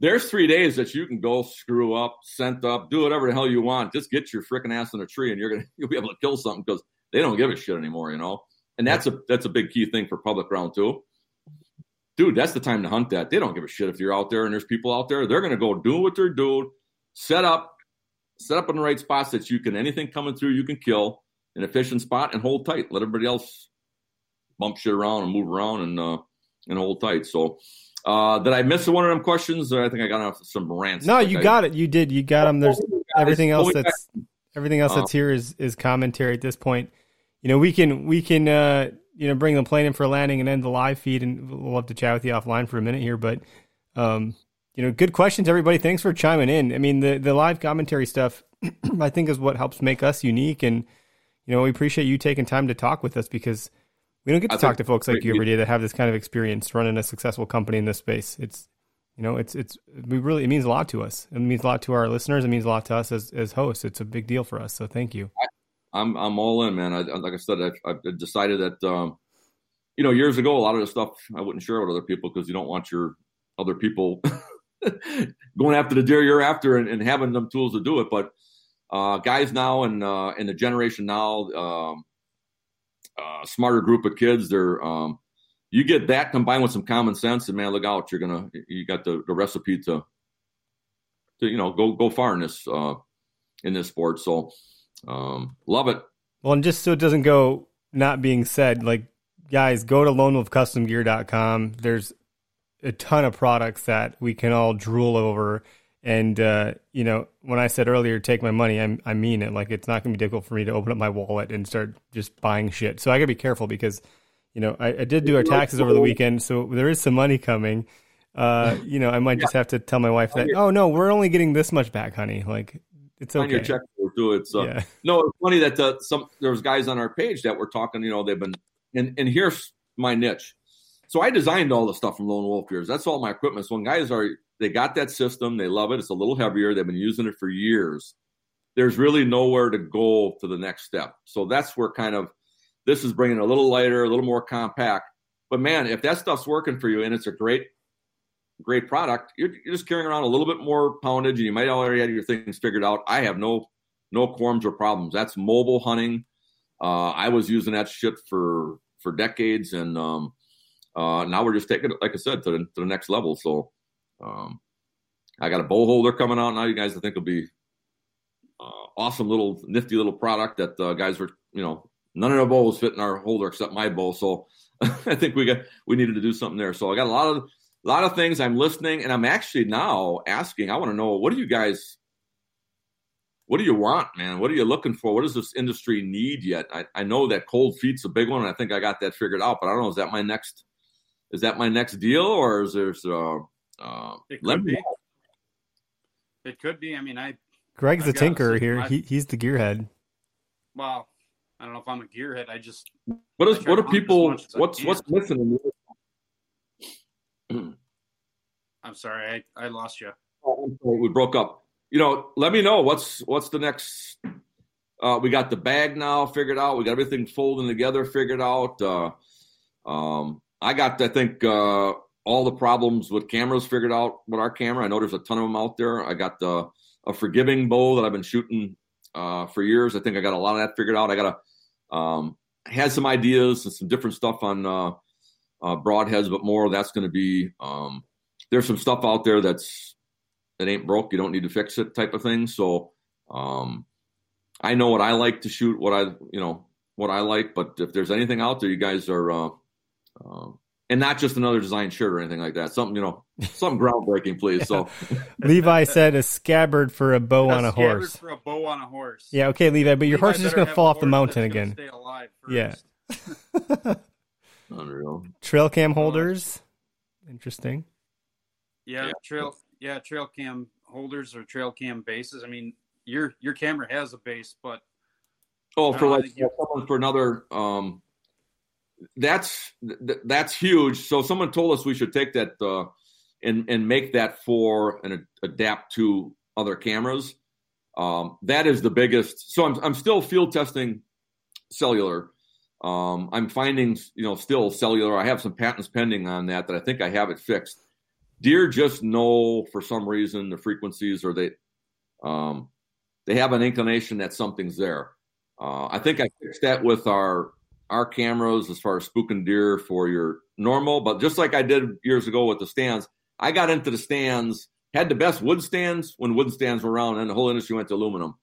there's three days that you can go screw up, scent up, do whatever the hell you want. Just get your freaking ass in a tree and you're gonna you'll be able to kill something because they don't give a shit anymore, you know. And that's a that's a big key thing for public ground too. Dude, that's the time to hunt that. They don't give a shit if you're out there and there's people out there. They're gonna go do what they're doing, set up, set up in the right spots that you can anything coming through you can kill an efficient spot and hold tight. Let everybody else bump shit around and move around and uh and hold tight. So uh, did I miss one of them questions? Or I think I got off some rants. No, you I, got it. You did. You got them. There's everything else that's everything else that's here is is commentary at this point you know, we can we can uh, you know bring the plane in for landing and end the live feed, and we'll have to chat with you offline for a minute here. But um, you know, good questions, everybody. Thanks for chiming in. I mean, the the live commentary stuff, I think, is what helps make us unique, and you know, we appreciate you taking time to talk with us because we don't get to I talk to folks like you every day that have this kind of experience running a successful company in this space. It's you know, it's it's we really it means a lot to us. It means a lot to our listeners. It means a lot to us as as hosts. It's a big deal for us. So thank you. I'm I'm all in, man. I, like I said, I've, I've decided that um, you know years ago a lot of the stuff I wouldn't share with other people because you don't want your other people going after the deer you're after and, and, having them tools to do it. But uh, guys now and uh, in the generation now, um, uh, smarter group of kids, they're um, you get that combined with some common sense, and man, look out, you're gonna you got the, the recipe to to you know go go far in this uh, in this sport. So um, love it. Well, and just so it doesn't go not being said, like guys, go to lonewolfcustomgear.com. There's a ton of products that we can all drool over. And uh, you know, when I said earlier, take my money, I'm, I mean it. Like it's not going to be difficult for me to open up my wallet and start just buying shit. So I got to be careful because, you know, I, I, did do our taxes over the weekend, so there is some money coming. Uh, you know, I might just have to tell my wife that, oh no, we're only getting this much back, honey. Like it's okay. On your check do it. So yeah. no, it's funny that uh, some there's guys on our page that were talking. You know, they've been and and here's my niche. So I designed all the stuff from Lone Wolf Gears. That's all my equipment. So when guys are they got that system, they love it. It's a little heavier. They've been using it for years. There's really nowhere to go to the next step. So that's where kind of this is bringing a little lighter, a little more compact. But man, if that stuff's working for you and it's a great great product, you're, you're, just carrying around a little bit more poundage and you might already have your things figured out. I have no no quorums or problems. That's mobile hunting. Uh, I was using that shit for for decades, and um, uh, now we're just taking it, like I said, to the, to the next level. So um, I got a bow holder coming out now. You guys, I think will be uh, awesome little nifty little product that uh, guys were you know none of the bows fit in our holder except my bow. So I think we got we needed to do something there. So I got a lot of a lot of things. I'm listening, and I'm actually now asking. I want to know what do you guys, what do you want, man? What are you looking for? What does this industry need yet? I, I know that cold feet's a big one, and I think I got that figured out. But I don't know. Is that my next? Is that my next deal, or is there? Uh, uh, It let could me be. It could be. I mean, I Greg's I've the a tinkerer here. I- He, he's the gearhead. well, I don't know if I'm a gearhead. I just What I what are hunt as people? as What's what's missing? I'm sorry, I, I lost you. Oh, we broke up. You know, let me know what's what's the next. Uh, we got the bag now figured out. We got everything folding together figured out. Uh, um, I got, I think, uh, all the problems with cameras figured out with our camera. I know there's a ton of them out there. I got uh, a forgiving bow that I've been shooting uh, for years. I think I got a lot of that figured out. I got a um, had some ideas and some different stuff on uh, uh, broadheads, but more that's going to be. Um, there's some stuff out there that's that ain't broke. You don't need to fix it, type of thing. So um, I know what I like to shoot, what I you know what I like. But if there's anything out there, you guys are. And not just another design shirt or anything like that. Something, you know, something groundbreaking, please. So, Levi said a scabbard for a bow on a scabbard horse. for a bow on a horse. Yeah, okay, Levi, but your Levi horse is just going to fall off the mountain again. Stay alive Yeah. unreal. Trail cam holders. Interesting. Yeah, Yeah. trail. Yeah, trail cam holders or trail cam bases. I mean, your your camera has a base, but Oh, for like think you- someone for another. Um, that's th- that's huge. So someone told us we should take that uh, and and make that for and adapt to other cameras. Um, that is the biggest. So I'm I'm still field testing cellular. Um, I'm finding you know still cellular. I have some patents pending on that that I think I have it fixed. Deer just know for some reason the frequencies or they um, they have an inclination that something's there. Uh, I think I fixed that with our our cameras as far as spooking deer for your normal, but just like I did years ago with the stands, I got into the stands, had the best wood stands when wood stands were around, and the whole industry went to aluminum.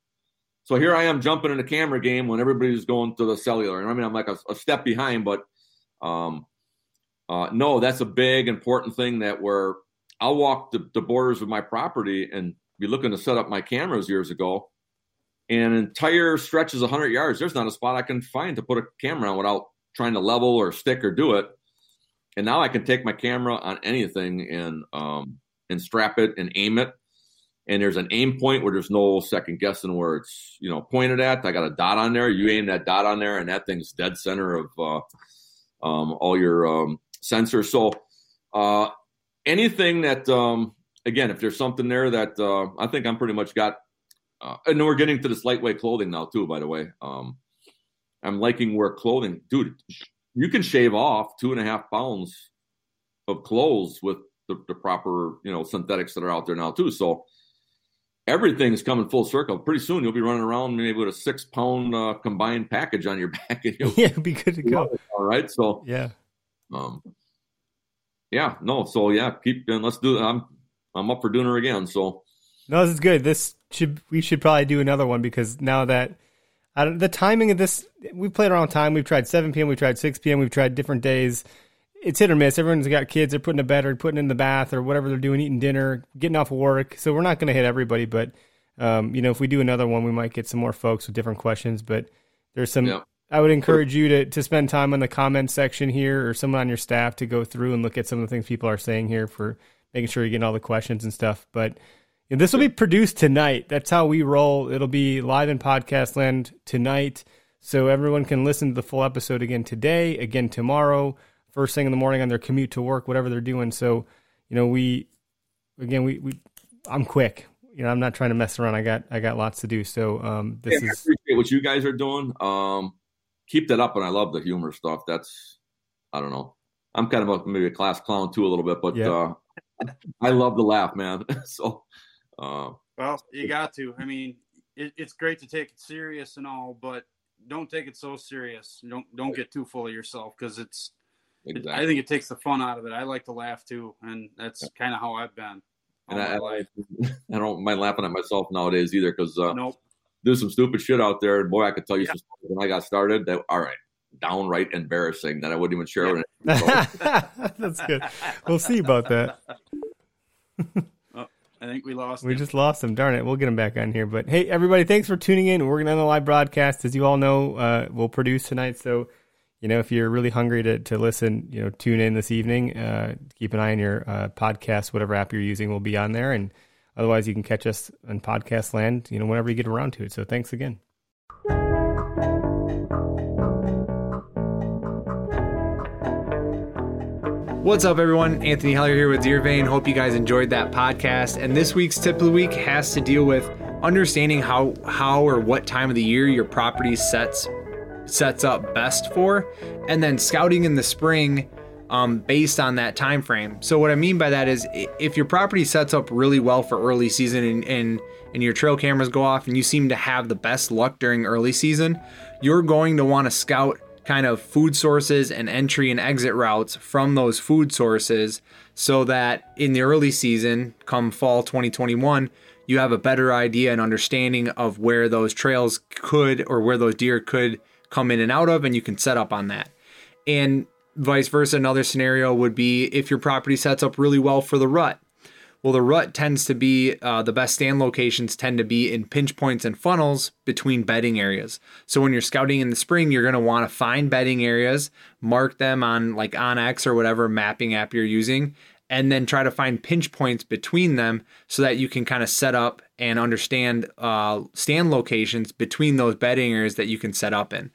So here I am jumping in the camera game when everybody's going to the cellular, and I mean I'm like a, a step behind, but um, uh, no, that's a big important thing that where I'll walk the, the borders of my property and be looking to set up my cameras years ago and an entire stretch is 100 yards. There's not a spot I can find to put a camera on without trying to level or stick or do it. And now I can take my camera on anything and um, and strap it and aim it. And there's an aim point where there's no second guessing where it's you know pointed at. I got a dot on there. You aim that dot on there, and that thing's dead center of uh, um, all your um, sensors. So uh, anything that um, again, if there's something there that uh, I think I'm pretty much got uh, and then we're getting to this lightweight clothing now too. By the way, um, I'm liking wear clothing, dude. You can shave off two and a half pounds of clothes with the, the proper, you know, synthetics that are out there now too. So everything's coming full circle. Pretty soon you'll be running around maybe with a six pound uh, combined package on your back, and you'll Yeah, be good to go. all right. So Yeah. um, yeah, no, so yeah, keep and let's do. I'm I'm up for doing her again. So. No, this is good. This should we should probably do another one because now that I don't, the timing of this, we've played around time. We've tried 7 p.m. We've tried 6 p.m. We've tried different days. It's hit or miss. Everyone's got kids. They're putting to bed or putting in the bath or whatever they're doing, eating dinner, getting off of work. So we're not going to hit everybody, but um, you know, if we do another one, we might get some more folks with different questions. But there's some. Yeah. I would encourage you to to spend time in the comments section here, or someone on your staff to go through and look at some of the things people are saying here for making sure you're getting all the questions and stuff. But yeah, this will be produced tonight. That's how we roll. It'll be live in podcast land tonight. So everyone can listen to the full episode again today, again tomorrow, first thing in the morning on their commute to work, whatever they're doing. So, you know, we again we, we I'm quick. You know, I'm not trying to mess around. I got I got lots to do. So um this Yeah, I is appreciate what you guys are doing. Um, keep that up, and I love the humor stuff. That's I don't know. I'm kind of a, maybe a class clown too a little bit, but Yeah. uh, I love to laugh, man. so uh, well, you got to. I mean, it, it's great to take it serious and all, but don't take it so serious. Don't don't get too full of yourself because it's. it- I think it takes the fun out of it. I like to laugh too, and that's kind of how I've been all and I, my life. I, I don't mind laughing at myself nowadays either because uh, Nope. do some stupid shit out there. And boy, I could tell you some stuff when I got started that all right, downright embarrassing that I wouldn't even share with That's good. We'll see about that. I think we lost. We him. just lost him. Darn it. We'll get him back on here. But hey, everybody, thanks for tuning in. We're going to end the live broadcast. As you all know, uh, we'll produce tonight. So, you know, if you're really hungry to, to listen, you know, tune in this evening. Uh, keep an eye on your uh, podcast, whatever app you're using will be on there. And otherwise, you can catch us on podcast land, you know, whenever you get around to it. So thanks again. What's up, everyone? Anthony Heller here with Deer Vein. Hope you guys enjoyed that podcast. And this week's tip of the week has to deal with understanding how how or what time of the year your property sets sets up best for, and then scouting in the spring um, based on that time frame. So what I mean by that is if your property sets up really well for early season and, and and your trail cameras go off and you seem to have the best luck during early season, you're going to want to scout kind of food sources and entry and exit routes from those food sources so that in the early season, come fall 2021, you have a better idea and understanding of where those trails could or where those deer could come in and out of, and you can set up on that. And vice versa, another scenario would be if your property sets up really well for the rut. Well, the rut tends to be uh, the best stand locations tend to be in pinch points and funnels between bedding areas. So when you're scouting in the spring, you're going to want to find bedding areas, mark them on like OnX or whatever mapping app you're using, and then try to find pinch points between them so that you can kind of set up and understand uh, stand locations between those bedding areas that you can set up in.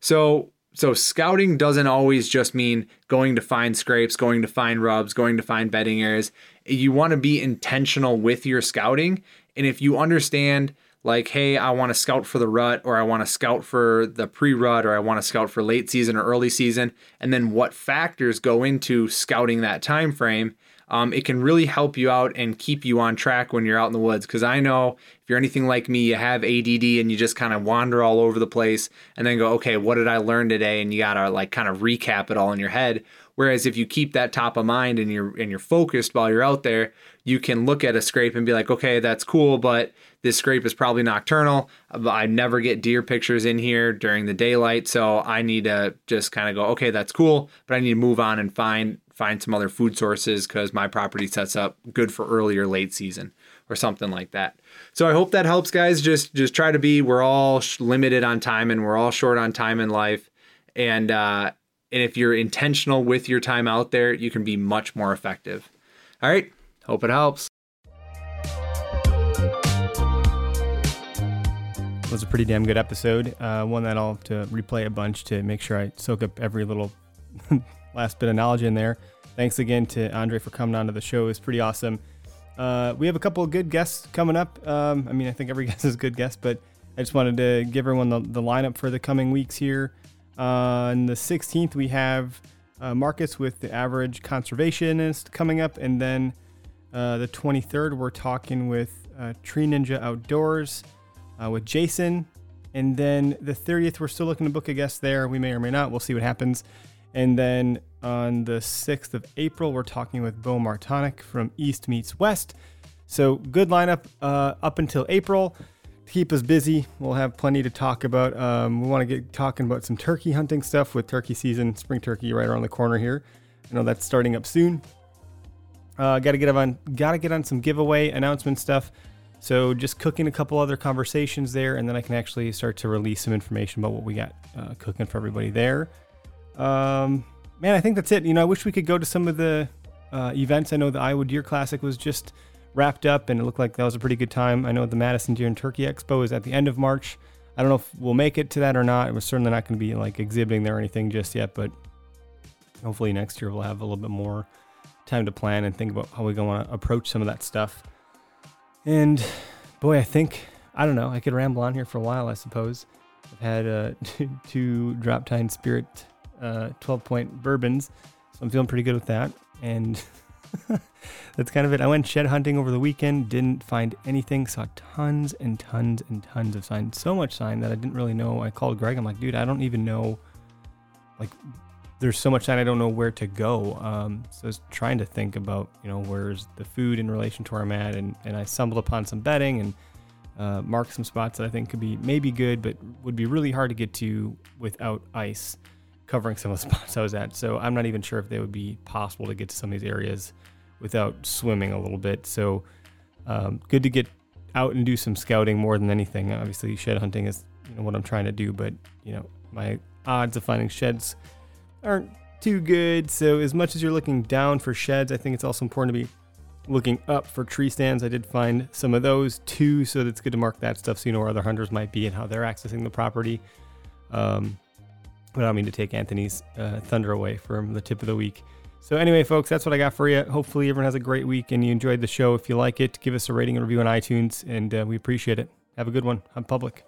So so scouting doesn't always just mean going to find scrapes, going to find rubs, going to find bedding areas. You want to be intentional with your scouting. And if you understand like, hey, I want to scout for the rut or I want to scout for the pre-rut or I want to scout for late season or early season, and then what factors go into scouting that time frame, um, it can really help you out and keep you on track when you're out in the woods. Because I know if you're anything like me, you have ADD and you just kind of wander all over the place and then go, okay, what did I learn today? And you gotta like kind of recap it all in your head. Whereas if you keep that top of mind and you're and you're focused while you're out there, you can look at a scrape and be like, okay, that's cool, but this scrape is probably nocturnal. I never get deer pictures in here during the daylight, so I need to just kind of go, okay, that's cool, but I need to move on and find find some other food sources because my property sets up good for early or late season or something like that. So I hope that helps, guys. Just just try to be. We're all sh- limited on time and we're all short on time in life, and uh, and if you're intentional with your time out there, you can be much more effective. All right. Hope it helps. It was a pretty damn good episode. Uh, one that I'll have to replay a bunch to make sure I soak up every little last bit of knowledge in there. Thanks again to Andrae for coming on to the show. It was pretty awesome. Uh, we have a couple of good guests coming up. Um, I mean, I think every guest is a good guest, but I just wanted to give everyone the, the lineup for the coming weeks here. Uh, on the 16th, we have uh, Marcus with the average conservationist coming up. And then uh, the 23rd, we're talking with uh, Tree Ninja Outdoors uh, with Jason. And then the 30th, we're still looking to book a guest there. We may or may not. We'll see what happens. And then on the 6th of April, we're talking with Beau Martonik from East Meets West. So good lineup uh, up until April. Keep us busy, we'll have plenty to talk about. Um, we want to get talking about some turkey hunting stuff with turkey season, spring turkey right around the corner here. I know that's starting up soon. Uh, got to get on, got to get on some giveaway announcement stuff. So just cooking a couple other conversations there, and then I can actually start to release some information about what we got uh, cooking for everybody there. Um, man, I think that's it. You know, I wish we could go to some of the uh, events. I know the Iowa Deer Classic was just wrapped up, and it looked like that was a pretty good time. I know the Madison Deer and Turkey Expo is at the end of March. I don't know if we'll make it to that or not. We're certainly not going to be like exhibiting there or anything just yet, but hopefully next year we'll have a little bit more time to plan and think about how we're going to approach some of that stuff. And boy, I think I don't know. I could ramble on here for a while, I suppose. I've had uh, two Drop Tine Spirit uh, 12 point bourbons, so I'm feeling pretty good with that. And that's kind of it. I went shed hunting over the weekend, didn't find anything, saw tons and tons and tons of sign, so much sign that I didn't really know. I called Greg. I'm like, dude, I don't even know. Like, there's so much sign I don't know where to go. Um, so I was trying to think about, you know, where's the food in relation to where I'm at, and and I stumbled upon some bedding and uh, mark some spots that I think could be maybe good, but would be really hard to get to without ice covering some of the spots I was at. So I'm not even sure if they would be possible to get to some of these areas without swimming a little bit. So um, good to get out and do some scouting more than anything. Obviously, shed hunting is you know what I'm trying to do, but you know my odds of finding sheds aren't too good. So as much as you're looking down for sheds, I think it's also important to be looking up for tree stands. I did find some of those too, so it's good to mark that stuff so you know where other hunters might be and how they're accessing the property. Um, but I don't mean to take Anthony's uh, thunder away from the tip of the week. So anyway, folks, that's what I got for you. Hopefully everyone has a great week and you enjoyed the show. If you like it, give us a rating and review on iTunes, and uh, we appreciate it. Have a good one. I'm Public.